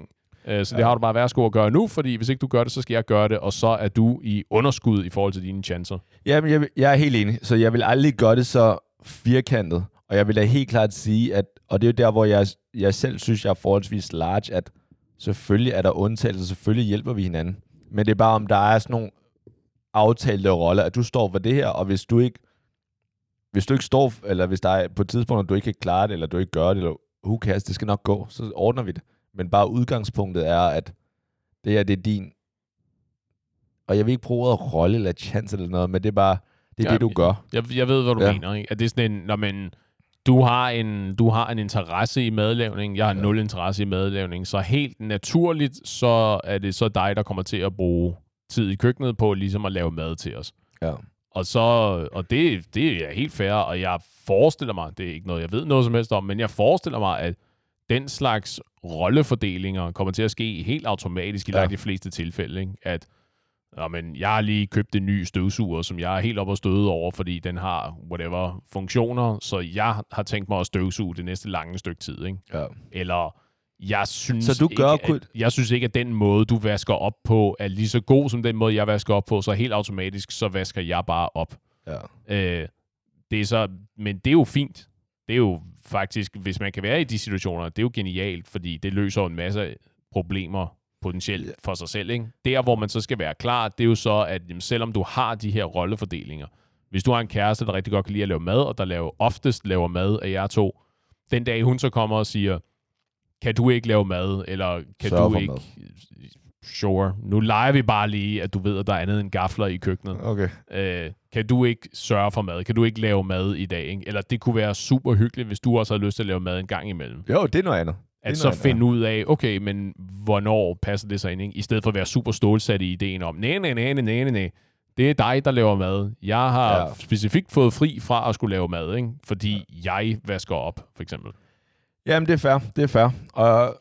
Øh, Så det Ja. har du bare værsgo at gøre nu, fordi hvis ikke du gør det, så skal jeg gøre det, og så er du i underskud i forhold til dine chancer. Jamen, jeg, jeg er helt enig. Så jeg vil aldrig gøre det så firkantet. Og jeg vil da helt klart sige, at, og det er jo der, hvor jeg, jeg selv synes, jeg er forholdsvis large, at selvfølgelig er der undtagelser, selvfølgelig hjælper vi hinanden. Men det er bare, om der er sådan nogle aftalte roller, at du står for det her, og hvis du ikke hvis du ikke står, eller hvis der er på et tidspunkt, at du ikke kan klare det, eller du ikke gør det, eller who cares, det skal nok gå, så ordner vi det. Men bare udgangspunktet er, at det her, det er din, og jeg vil ikke bruge ordet rolle eller chance eller noget, men det er bare, det er Ja, det, du gør. Jeg, jeg ved, hvad du Ja. mener. Ikke? At det er sådan en, når man, du, har en, du har en interesse i madlavning, jeg har ja. nul interesse i madlavning, så helt naturligt, så er det så dig, der kommer til at bruge tid i køkkenet på ligesom at lave mad til os. Ja. Og, så, og det, det er helt fair, og jeg forestiller mig, det er ikke noget, jeg ved noget som helst om, men jeg forestiller mig, at den slags rollefordelinger kommer til at ske helt automatisk i Ja. langt de fleste tilfælde. Ikke? At Nå, men jeg har lige købt en ny støvsuger, som jeg er helt op og støde over, fordi den har whatever funktioner, så jeg har tænkt mig at støvsuge det næste lange stykke tid. Ikke? Ja. Eller jeg synes, Så du gør ikke, kun- at, jeg synes ikke, at den måde, du vasker op på, er lige så god som den måde, jeg vasker op på, så helt automatisk, så vasker jeg bare op. Ja. Øh, det er så, men det er jo fint. Det er jo faktisk, hvis man kan være i de situationer, det er jo genialt, fordi det løser en masse problemer potentielt for sig selv. Ikke? Der, hvor man så skal være klar, det er jo så, at jamen, selvom du har de her rollefordelinger, hvis du har en kæreste, der rigtig godt kan lide at lave mad, og der laver, oftest laver mad af jer to, den dag hun så kommer og siger, kan du ikke lave mad, eller kan Sørg du ikke... mad. Sure. Nu leger vi bare lige, at du ved, at der er andet end gafler i køkkenet. Okay. Øh, kan du ikke sørge for mad? Kan du ikke lave mad i dag? Ikke? Eller det kunne være super hyggeligt, hvis du også har lyst til at lave mad en gang imellem. Jo, det er noget andet. Det At så noget finde ud af, okay, men hvornår passer det sig ind? Ikke? I stedet for at være super stålsat i ideen om, nej, nej, nej, nej, nej, nej. Det er dig, der laver mad. Jeg har Ja. specifikt fået fri fra at skulle lave mad, ikke? fordi ja. jeg vasker op, for eksempel. Jamen, det er fair. Det er fair. Og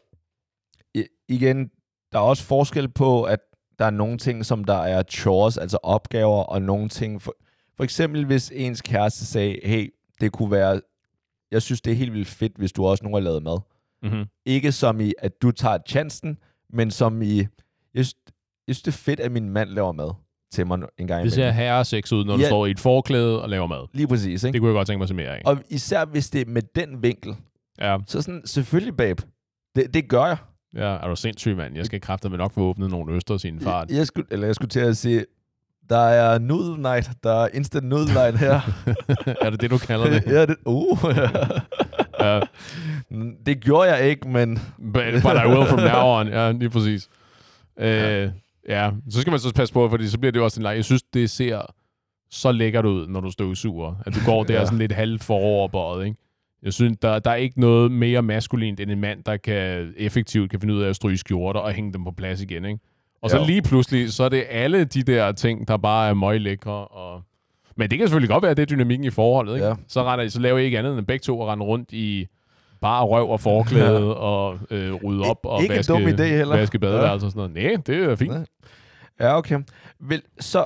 igen, der er også forskel på, at der er nogle ting, som der er chores, altså opgaver, og nogle ting... For, for eksempel, hvis ens kæreste sagde, hey, det kunne være... Jeg synes, det er helt vildt fedt, hvis du også nu har lavet mad. Mm-hmm. Ikke som i, at du tager chancen, men som i... Jeg synes, jeg synes, det er fedt, at min mand laver mad til mig en gang Det ser imellem. herresex ud, når du Ja. står i et forklæde og laver mad. Lige præcis, ikke? Det kunne jeg godt tænke mig at se mere af. Og især hvis det er med den vinkel, Ja, så sådan, selvfølgelig, babe. Det, det gør jeg. Ja, er du sindssyg, mand? Jeg skal kræfte nok få åbnet nogle øster sin fart. Jeg, jeg, skulle, eller jeg skulle til at sige, der er noodle night, der er instant noodle night her. er det det, du kalder det? ja, det, uh, Ja. det gjorde jeg ikke, men But, but I will from now on. Ja, lige præcis. Øh, ja, så skal man så passe på, fordi så bliver det jo også en leg. Jeg synes, det ser så lækkert ud, når du støvsuger. At du går der Ja. sådan lidt halvt foroverbøjet, ikke? Jeg synes, der, der er ikke noget mere maskulint end en mand, der kan effektivt kan finde ud af at stryge skjorter og hænge dem på plads igen, ikke? Og så Jo. lige pludselig, så er det alle de der ting, der bare er møglækre. Og... Men det kan selvfølgelig godt være, at det er dynamikken i forholdet, ikke? Ja. Så, render, så laver I ikke andet end begge to at rende rundt i bare røv og forklæde ja. og øh, rydde op og Ikke en vaske, dum idé heller. vaske badeværelser og sådan noget. Nej, det er fint. Ja. ja, okay. Vel, så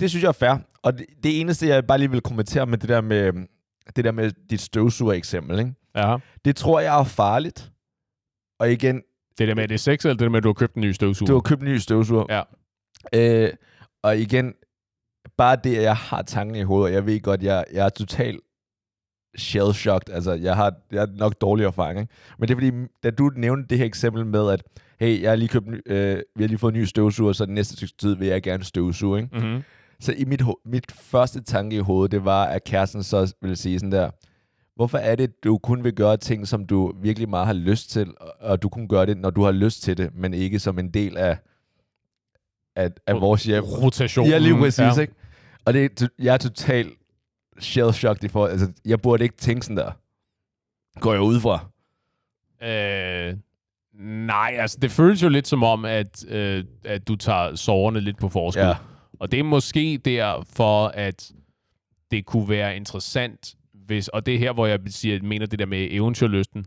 det synes jeg er fair. Og det, det eneste, jeg bare lige vil kommentere med det der med, det der med dit støvsuger eksempel, ikke? Ja. det tror jeg er farligt. Og igen, Det der med, at det er sex, eller det der med, at du har købt en ny støvsuger? du har købt en ny støvsuger. Ja. Øh, og igen, bare det, at jeg har tanken i hovedet, og jeg ved godt, jeg, jeg er totalt shell-shocked. Altså, jeg har, jeg har nok dårlig erfaring. Ikke? Men det er fordi, da du nævnte det her eksempel med, at hey, jeg har lige købt, øh, vi har lige fået en ny støvsuger, så den næste tid vil jeg gerne støvsuge. Ikke? Mm-hmm. Så i mit, mit første tanke i hovedet, det var, at kæresten så ville sige sådan der, hvorfor er det, du kun vil gøre ting, som du virkelig meget har lyst til, og- du kun gør det, når du har lyst til det, men ikke som en del af, af, af vores hjem. Rotation. Ja, lige præcis, ja. ikke? Og det, jeg er totalt shell-shocked i forhold, altså, jeg burde ikke tænke sådan der. Går jeg ud fra. Øh, nej, altså det føles jo lidt som om, at, øh, at du tager sårene lidt på forskud. Ja. Og det er måske derfor, at det kunne være interessant, hvis, og det er her, hvor jeg siger, mener det der med eventyrlysten,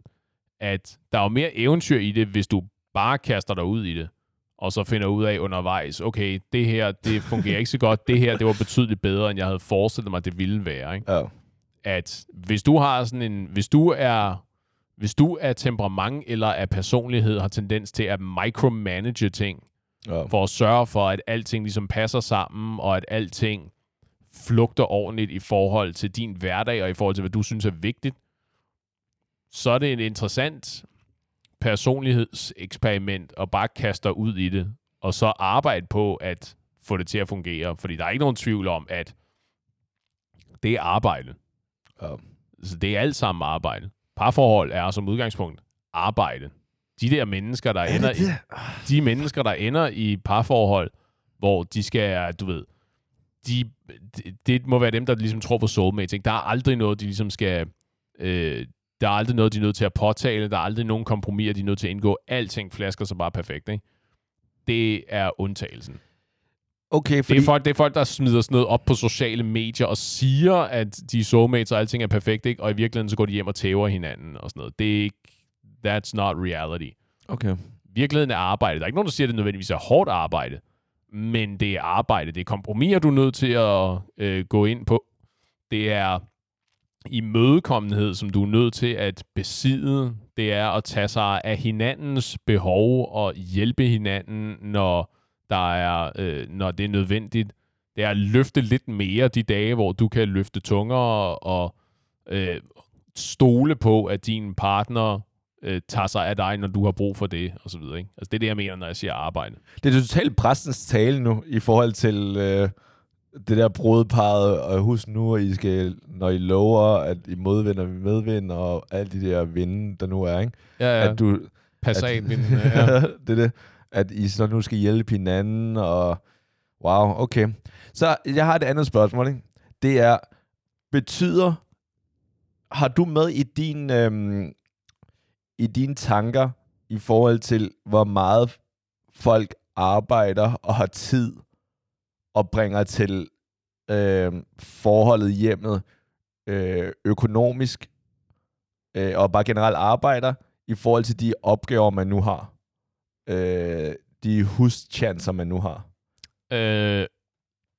at der er jo mere eventyr i det, hvis du bare kaster dig ud i det, og så finder ud af undervejs, okay, det her, det fungerer ikke så godt, det her, det var betydeligt bedre, end jeg havde forestillet mig, det ville være. Ikke? Ja. at hvis du har sådan en, hvis du er, hvis du er temperament eller af personlighed har tendens til at micromanage ting, ja. for at sørge for, at alting ligesom passer sammen, og at alting flugter ordentligt i forhold til din hverdag, og i forhold til, hvad du synes er vigtigt, så er det et interessant personlighedseksperiment at bare kaste dig ud i det, og så arbejde på at få det til at fungere. Fordi der er ikke nogen tvivl om, at det er arbejde. Ja. Så det er alt sammen arbejde. Parforhold er som udgangspunkt arbejde. De der mennesker, der Er ender det i, det? de mennesker, der ender i parforhold, hvor de skal, du ved, de, det, det må være dem, der ligesom tror på soulmates. Ikke? Der er aldrig noget, de ligesom skal... Øh, der er aldrig noget, de er nødt til at påtale. Der er aldrig nogen kompromiser, de er nødt til at indgå. Alting flasker sig bare perfekt. Ikke? Det er undtagelsen. Okay, Det fordi... er, folk, det er folk, der smider sådan noget op på sociale medier og siger, at de er soulmates, og alting er perfekt, ikke? og i virkeligheden så går de hjem og tæver hinanden og sådan noget. Det er ikke... That's not reality Okay. virkeligheden er arbejde. Der er ikke nogen, der siger, at det nødvendigvis er hårdt arbejde, men det er arbejde. Det er kompromiser, du er nødt til at øh, gå ind på. Det er imødekommenhed, som du er nødt til at besidde. Det er at tage sig af hinandens behov og hjælpe hinanden, når, der er, øh, når det er nødvendigt. Det er at løfte lidt mere de dage, hvor du kan løfte tungere og øh, stole på, at din partner øh, tager sig af dig, når du har brug for det, og så videre. Ikke? Altså, det er det, jeg mener, når jeg siger arbejde. Det er totalt præstens tale nu, i forhold til øh, det der brudparret, og husk nu, at I skal, når I lover, at I modvinder vi medvind, og alle de der vinde, der nu er, ikke? Ja, ja. At du, Passat, min, ja. ja. det er det. At I så nu skal hjælpe hinanden, og wow, okay. Så jeg har et andet spørgsmål, ikke? Det er, betyder, har du med i din, øhm, i dine tanker, i forhold til, hvor meget folk arbejder og har tid, og bringer til øh, forholdet hjemmet øh, økonomisk, øh, og bare generelt arbejder, i forhold til de opgaver, man nu har. Øh, de huschancer, man nu har. Øh,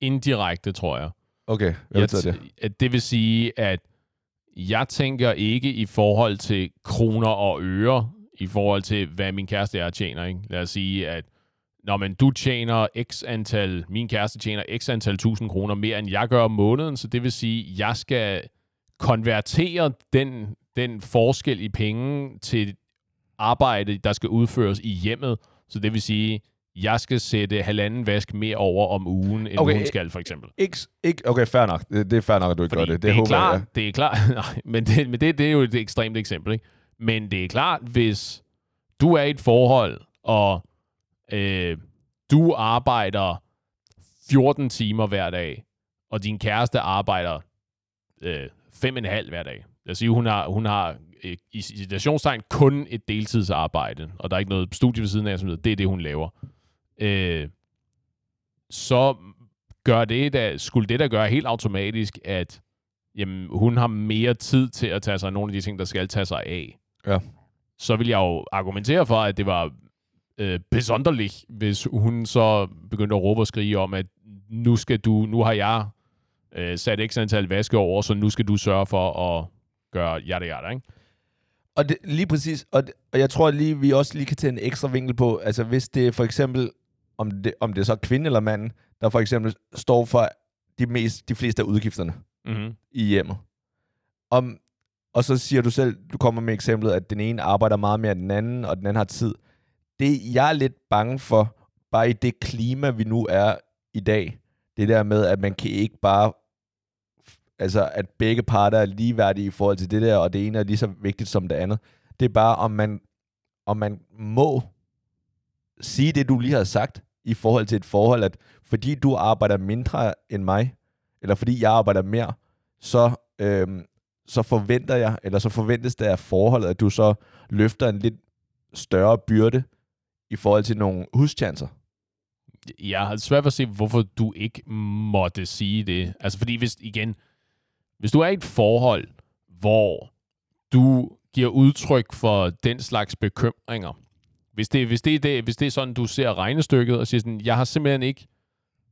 indirekte, tror jeg. Okay, jeg betyder det? det vil sige, at jeg tænker ikke i forhold til kroner og øre, i forhold til, hvad min kæreste er tjener. Ikke? Lad os sige, at når man du tjener x antal, min kæreste tjener x antal tusind kroner mere, end jeg gør om måneden, så det vil sige, at jeg skal konvertere den, den forskel i penge til arbejde, der skal udføres i hjemmet. Så det vil sige, jeg skal sætte halvanden vask mere over om ugen, end Okay, hun skal, for eksempel. Ikke, ikke, okay, fair nok. Det, det er fair nok, at du ikke Fordi gør det. det, det er håber klart, jeg. det er klart, men, det, men det, det er jo et ekstremt eksempel, ikke? Men det er klart, hvis du er i et forhold, og øh, du arbejder 14 timer hver dag, og din kæreste arbejder øh, fem og en halv hver dag. Lad os sige, hun har, hun har øh, i situationstegn kun et deltidsarbejde, og der er ikke noget studie ved siden af, som det er det, hun laver. Øh, så gør det da, skulle det da gøre helt automatisk, at jamen, hun har mere tid til at tage sig af nogle af de ting, der skal tage sig af. Ja. Så vil jeg jo argumentere for, at det var øh, besonderligt, hvis hun så begyndte at råbe og skrige om, at nu skal du, nu har jeg øh, sat x antal vaske over, så nu skal du sørge for at gøre jada jada, ikke? Og det, lige præcis, og, det, og jeg tror lige, vi også lige kan tage en ekstra vinkel på, altså hvis det for eksempel, om det, om det er så kvinde eller mand, der for eksempel står for de, mest, de fleste af udgifterne Mm-hmm. i hjemmet. Om, og så siger du selv, du kommer med eksemplet, at den ene arbejder meget mere end den anden, og den anden har tid. Det jeg er lidt bange for, bare i det klima, vi nu er i dag, det der med, at man kan ikke bare, altså at begge parter er ligeværdige i forhold til det der, og det ene er lige så vigtigt som det andet. Det er bare, om man, om man må sige det, du lige har sagt, i forhold til et forhold, at fordi du arbejder mindre end mig, eller fordi jeg arbejder mere, så, øhm, så forventer jeg, eller så forventes det af forholdet, at du så løfter en lidt større byrde i forhold til nogle huschancer. Jeg har svært ved at se, hvorfor du ikke måtte sige det. Altså, fordi hvis, igen, hvis du er i et forhold, hvor du giver udtryk for den slags bekymringer, hvis det, hvis det, er det, hvis det er sådan, du ser regnestykket og siger sådan, jeg har simpelthen ikke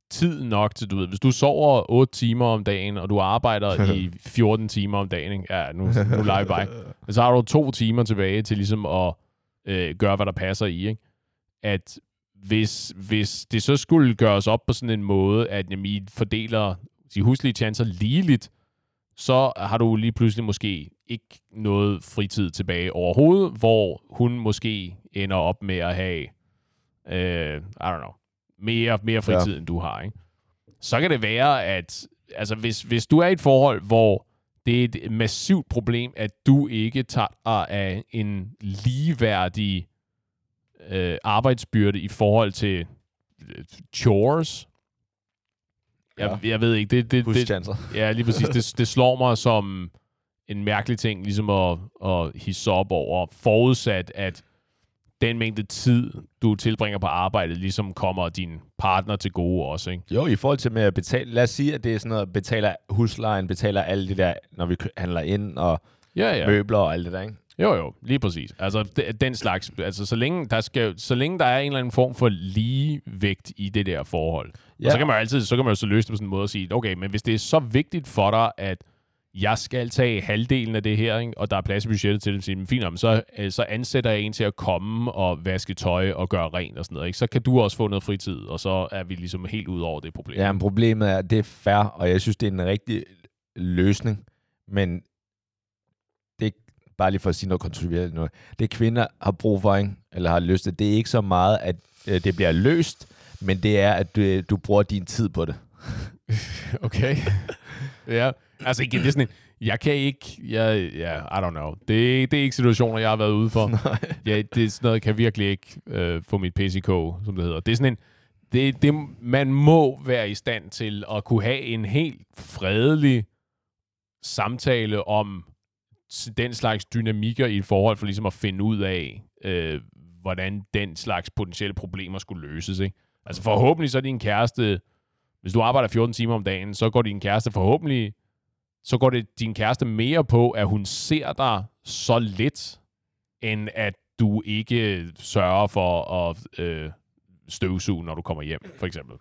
tid nok til, du ved, hvis du sover 8 timer om dagen, og du arbejder i 14 timer om dagen, ikke? ja, nu, nu leger bare, men så har du to timer tilbage til ligesom at øh, gøre, hvad der passer i, ikke? At hvis, hvis det så skulle gøres op på sådan en måde, at jamen, I fordeler de huslige chancer ligeligt, så har du lige pludselig måske ikke noget fritid tilbage overhovedet, hvor hun måske ender op med at have, øh, I don't know, mere, mere fritid, ja. end du har. Ikke? Så kan det være, at altså, hvis, hvis du er i et forhold, hvor det er et massivt problem, at du ikke tager af en ligeværdig øh, arbejdsbyrde i forhold til øh, chores. Jeg, jeg ved ikke, det, det, det, Huschancer. Ja, lige præcis. Det, det slår mig som en mærkelig ting, ligesom at, at hisse op over, forudsat, at den mængde tid, du tilbringer på arbejdet, ligesom kommer din partner til gode også, ikke? Jo, i forhold til med at betale, lad os sige, at det er sådan noget, betaler huslejen, betaler alle det der, når vi handler ind, og Ja, ja. ja. møbler og alt det der, ikke? Jo, jo, lige præcis. Altså, de, den slags, altså, så længe, der skal, så længe der er en eller anden form for ligevægt i det der forhold. Ja. Og så kan man jo altid, så kan man jo så løse det på sådan en måde og sige, okay, men hvis det er så vigtigt for dig, at jeg skal tage halvdelen af det her, ikke? og der er plads i budgettet til det, så, siger, fint, om, så, øh, så ansætter jeg en til at komme og vaske tøj og gøre rent og sådan noget. Ikke? Så kan du også få noget fritid, og så er vi ligesom helt ud over det problem. Ja, men problemet er, at det er fair, og jeg synes, det er en rigtig løsning, men bare lige for at sige noget kontroversielt nu, det kvinder har brug for, ikke? eller har lyst til, det er ikke så meget, at øh, det bliver løst, men det er, at du, du bruger din tid på det. Okay. ja, altså igen, det er sådan en, jeg kan ikke, jeg, ja, I don't know. Det, det er ikke situationer, jeg har været ude for. ja, det er sådan noget, jeg kan virkelig ikke øh, få mit PCK, som det hedder. Det er sådan en, det, det, man må være i stand til at kunne have en helt fredelig samtale om den slags dynamikker i et forhold, for ligesom at finde ud af, øh, hvordan den slags potentielle problemer skulle løses. Ikke? Altså forhåbentlig så er din kæreste, hvis du arbejder 14 timer om dagen, så går din kæreste forhåbentlig, så går det din kæreste mere på, at hun ser dig så lidt, end at du ikke sørger for at øh, støvsuge, når du kommer hjem, for eksempel.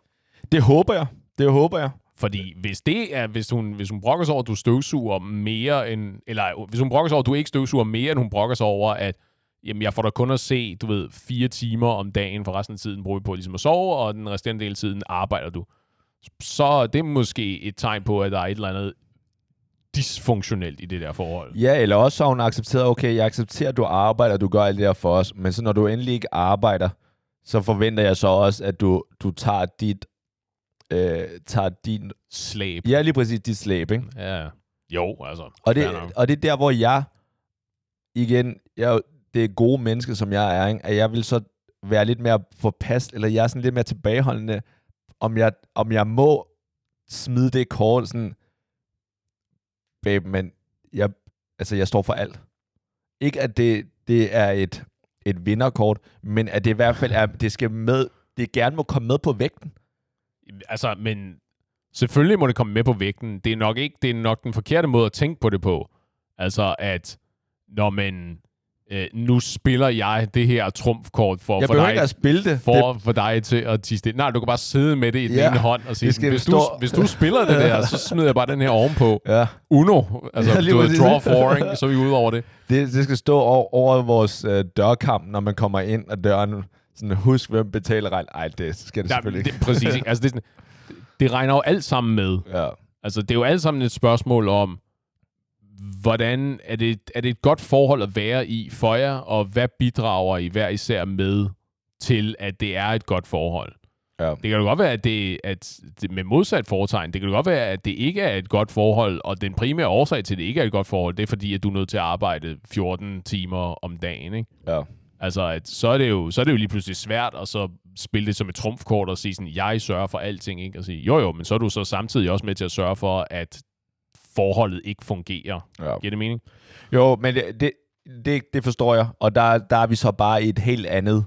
Det håber jeg. Det håber jeg. Fordi hvis det er, hvis hun, hvis hun brokker sig over, at du støvsuger mere end, eller hvis hun brokker sig over, at du ikke støvsuger mere, end hun brokker sig over, at jamen, jeg får dig kun at se, du ved, fire timer om dagen, for resten af tiden bruger vi på ligesom at sove, og den resterende del af tiden arbejder du. Så er det måske et tegn på, at der er et eller andet dysfunktionelt i det der forhold. Ja, eller også har hun accepteret, okay, jeg accepterer, at du arbejder, du gør alt det der for os, men så når du endelig ikke arbejder, så forventer jeg så også, at du, du tager dit, øh, tager din, Slæb. ja, lige præcis dit slæb, ikke? Ja. Jo, altså. Og det, og det er der, hvor jeg, igen, jeg, det er gode menneske, som jeg er, ikke? at jeg vil så være lidt mere forpast, eller jeg er sådan lidt mere tilbageholdende, om jeg, om jeg må smide det kort, sådan, babe, men jeg, altså, jeg står for alt. Ikke, at det, det er et, et vinderkort, men at det i hvert fald er, det skal med, det gerne må komme med på vægten. Altså, men selvfølgelig må det komme med på vægten. Det er nok ikke, det er nok den forkerte måde at tænke på det på. Altså, at når man, øh, nu spiller jeg det her trumfkort for, Jeg for behøver dig, ikke at spille det. for, for dig til at tisse det. Nej, du kan bare sidde med det i den Ja, ene hånd og sige, det hvis, du, hvis du spiller det der, så smider jeg bare den her ovenpå. det, ja. Uno, altså Ja, du ved, draw four, ikke? så er vi ude over det. Det, det skal stå over, over vores øh, dørkamp, når man kommer ind ad døren. Sådan, husk, hvem betaler regn. Ej, det skal det Nej, selvfølgelig det, ikke. præcis, ikke? Altså, det, sådan, det regner jo alt sammen med. Ja. Altså, det er jo alt sammen et spørgsmål om, hvordan er det, er det et godt forhold at være i for jer, og hvad bidrager I hver især med til, at det er et godt forhold? Ja. Det kan jo godt være, at det, at det med modsat foretegn, det kan jo godt være, at det ikke er et godt forhold, og den primære årsag til, at det ikke er et godt forhold, det er fordi, at du er nødt til at arbejde 14 timer om dagen, ikke? ja. Altså, at så, er det jo, så er det jo lige pludselig svært at så spille det som et trumfkort og sige sådan, jeg sørger for alting, ikke? Og sige, jo jo, men så er du så samtidig også med til at sørge for, at forholdet ikke fungerer. ja. Giver det mening? Jo, men det, det, det, det forstår jeg. Og der, der er vi så bare i et helt andet...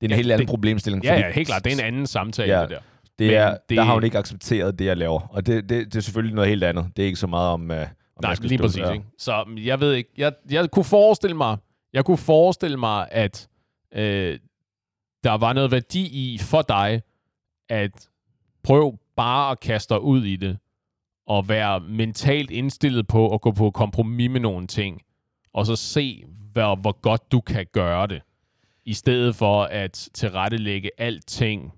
Det er en Ja, helt anden det- problemstilling. Ja, fordi ja, helt klart. Det er en anden samtale, Ja. det der. Det men er, det- Der har hun ikke accepteret det, jeg laver. Og det, det, det er selvfølgelig noget helt andet. Det er ikke så meget om... Uh, om Nej, lige stå præcis. Ikke? Så mm, jeg ved ikke. Jeg, jeg kunne forestille mig, jeg kunne forestille mig, at øh, der var noget værdi i for dig, at prøv bare at kaste dig ud i det, og være mentalt indstillet på at gå på kompromis med nogle ting, og så se, hvor, hvor godt du kan gøre det, i stedet for at tilrettelægge alting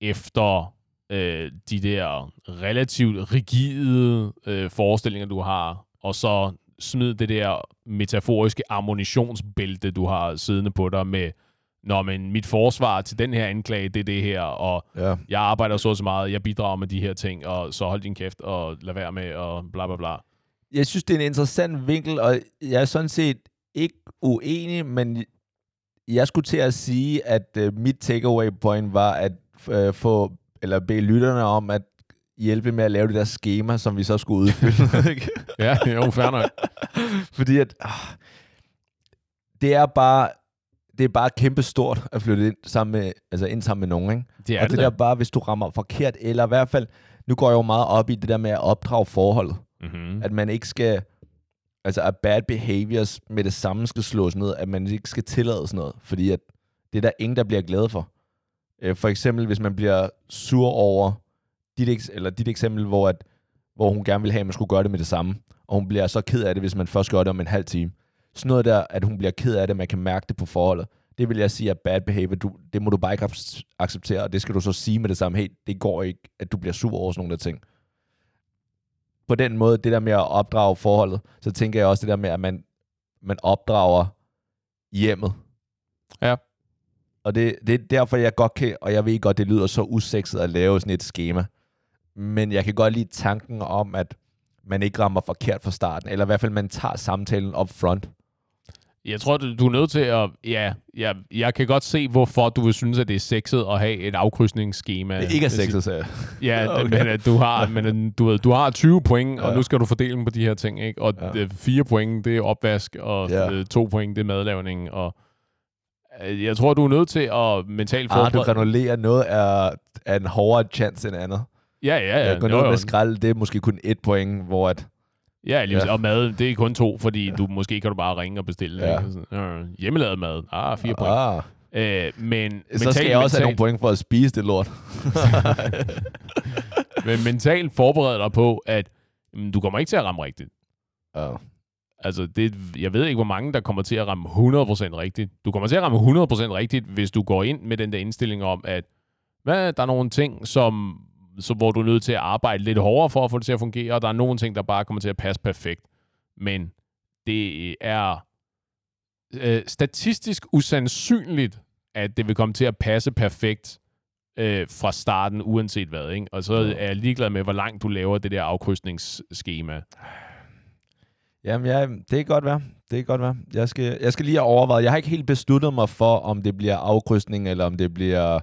efter øh, de der relativt rigide øh, forestillinger, du har, og så smid det der metaforiske ammunitionsbælte, du har siddende på dig med, når men mit forsvar til den her anklage, det er det her, og Ja. jeg arbejder så og så meget, jeg bidrager med de her ting, og så hold din kæft og lad være med, og bla bla bla. Jeg synes, det er en interessant vinkel, og jeg er sådan set ikke uenig, men jeg skulle til at sige, at uh, mit takeaway point var at uh, få, eller bede lytterne om at hjælpe med at lave det der schema, som vi så skulle udfylde. ikke? Ja, jo, fair nok. Fordi at, ah, det er bare, det er bare kæmpe stort at flytte ind sammen med, altså ind sammen med nogen, ikke? Det er og det, det der bare, hvis du rammer forkert, eller i hvert fald, nu går jeg jo meget op i det der med at opdrage forholdet. Mm-hmm. At man ikke skal, altså at bad behaviors med det samme skal slås ned, at man ikke skal tillade sådan noget, fordi at det er der ingen, der bliver glad for. Øh, For eksempel, hvis man bliver sur over dit, eller dit eksempel, hvor, at, hvor hun gerne vil have, at man skulle gøre det med det samme, og hun bliver så ked af det, hvis man først gør det om en halv time. Sådan noget der, at hun bliver ked af det, man kan mærke det på forholdet. Det vil jeg sige er bad behavior. Du, det må du bare ikke ac- acceptere, og det skal du så sige med det samme. Hey, det går ikke, at du bliver sur over sådan nogle der ting. På den måde, det der med at opdrage forholdet, så tænker jeg også det der med, at man, man opdrager hjemmet. Ja. Og det, det er derfor, jeg godt kan, og jeg ved godt, det lyder så usekset at lave sådan et schema. Men jeg kan godt lide tanken om, at man ikke rammer forkert fra starten, eller i hvert fald, man tager samtalen up front. Jeg tror, du, er nødt til at... Ja, ja, jeg kan godt se, hvorfor du vil synes, at det er sexet at have et afkrydsningsskema. Det ikke er sexet, sagde jeg. Ja, Okay. men at du har, men at du, du har 20 point, og Ja. nu skal du fordele dem på de her ting, ikke? Og Ja. ja. 4 point, det er opvask, og Ja. ja. 2 point, det er madlavning, og øh, jeg tror, du er nødt til at mentalt Ah, du forberede... granulerer noget af, af en hårdere chance end andet. Ja, ja, Ja, jeg går ned med skrald, det er måske kun et point, hvor at, Ja, lige Ja. og mad, det er kun to, fordi du måske kan du bare ringe og bestille. Ja. Ikke? Øh, hjemmelavet mad. Ah, fire point. ah, Øh, men så skal jeg også have nogle point for at spise det lort. Men mentalt forberede dig på, at mm, du kommer ikke til at ramme rigtigt. Ja. Altså, det, jeg ved ikke, hvor mange, der kommer til at ramme 100% rigtigt. Du kommer til at ramme 100% rigtigt, hvis du går ind med den der indstilling om, at hvad, der er nogle ting, som, som, hvor du er nødt til at arbejde lidt hårdere for at få det til at fungere, og der er nogle ting, der bare kommer til at passe perfekt. Men det er øh, statistisk usandsynligt, at det vil komme til at passe perfekt øh, fra starten, uanset hvad. Ikke? Og så er jeg ligeglad med, hvor langt du laver det der afkrydsningsskema. Jamen, ja, det kan godt være. Det kan godt være. Jeg skal, jeg skal lige have overvejet. Jeg har ikke helt besluttet mig for, om det bliver afkrydsning, eller om det bliver...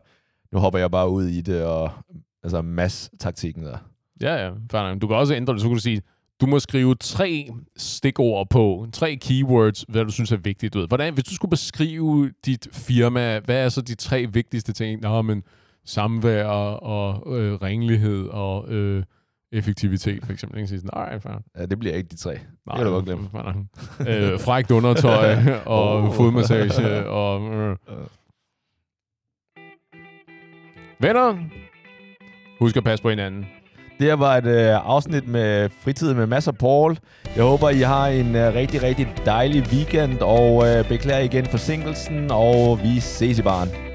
Nu hopper jeg bare ud i det, og altså mass-taktikken der. Ja, ja. fair. Du kan også ændre det, så kan du sige, du må skrive tre stikord på, tre keywords, hvad du synes er vigtigt. Du ved. Hvordan, hvis du skulle beskrive dit firma, hvad er så de tre vigtigste ting? Nå, men samvær og øh, renlighed og øh, effektivitet, for eksempel. Ikke? Så sådan, fair. Ja, det bliver ikke de tre. Nej, det kan du godt glemme. fair nok. øh, frækt undertøj og Oh. fodmassage og... Øh. Venner, husk at passe på hinanden. Det her var et øh, afsnit med fritid med masser af Paul. Jeg håber, I har en øh, rigtig, rigtig dejlig weekend, og øh, beklager igen forsinkelsen, og vi ses i baren.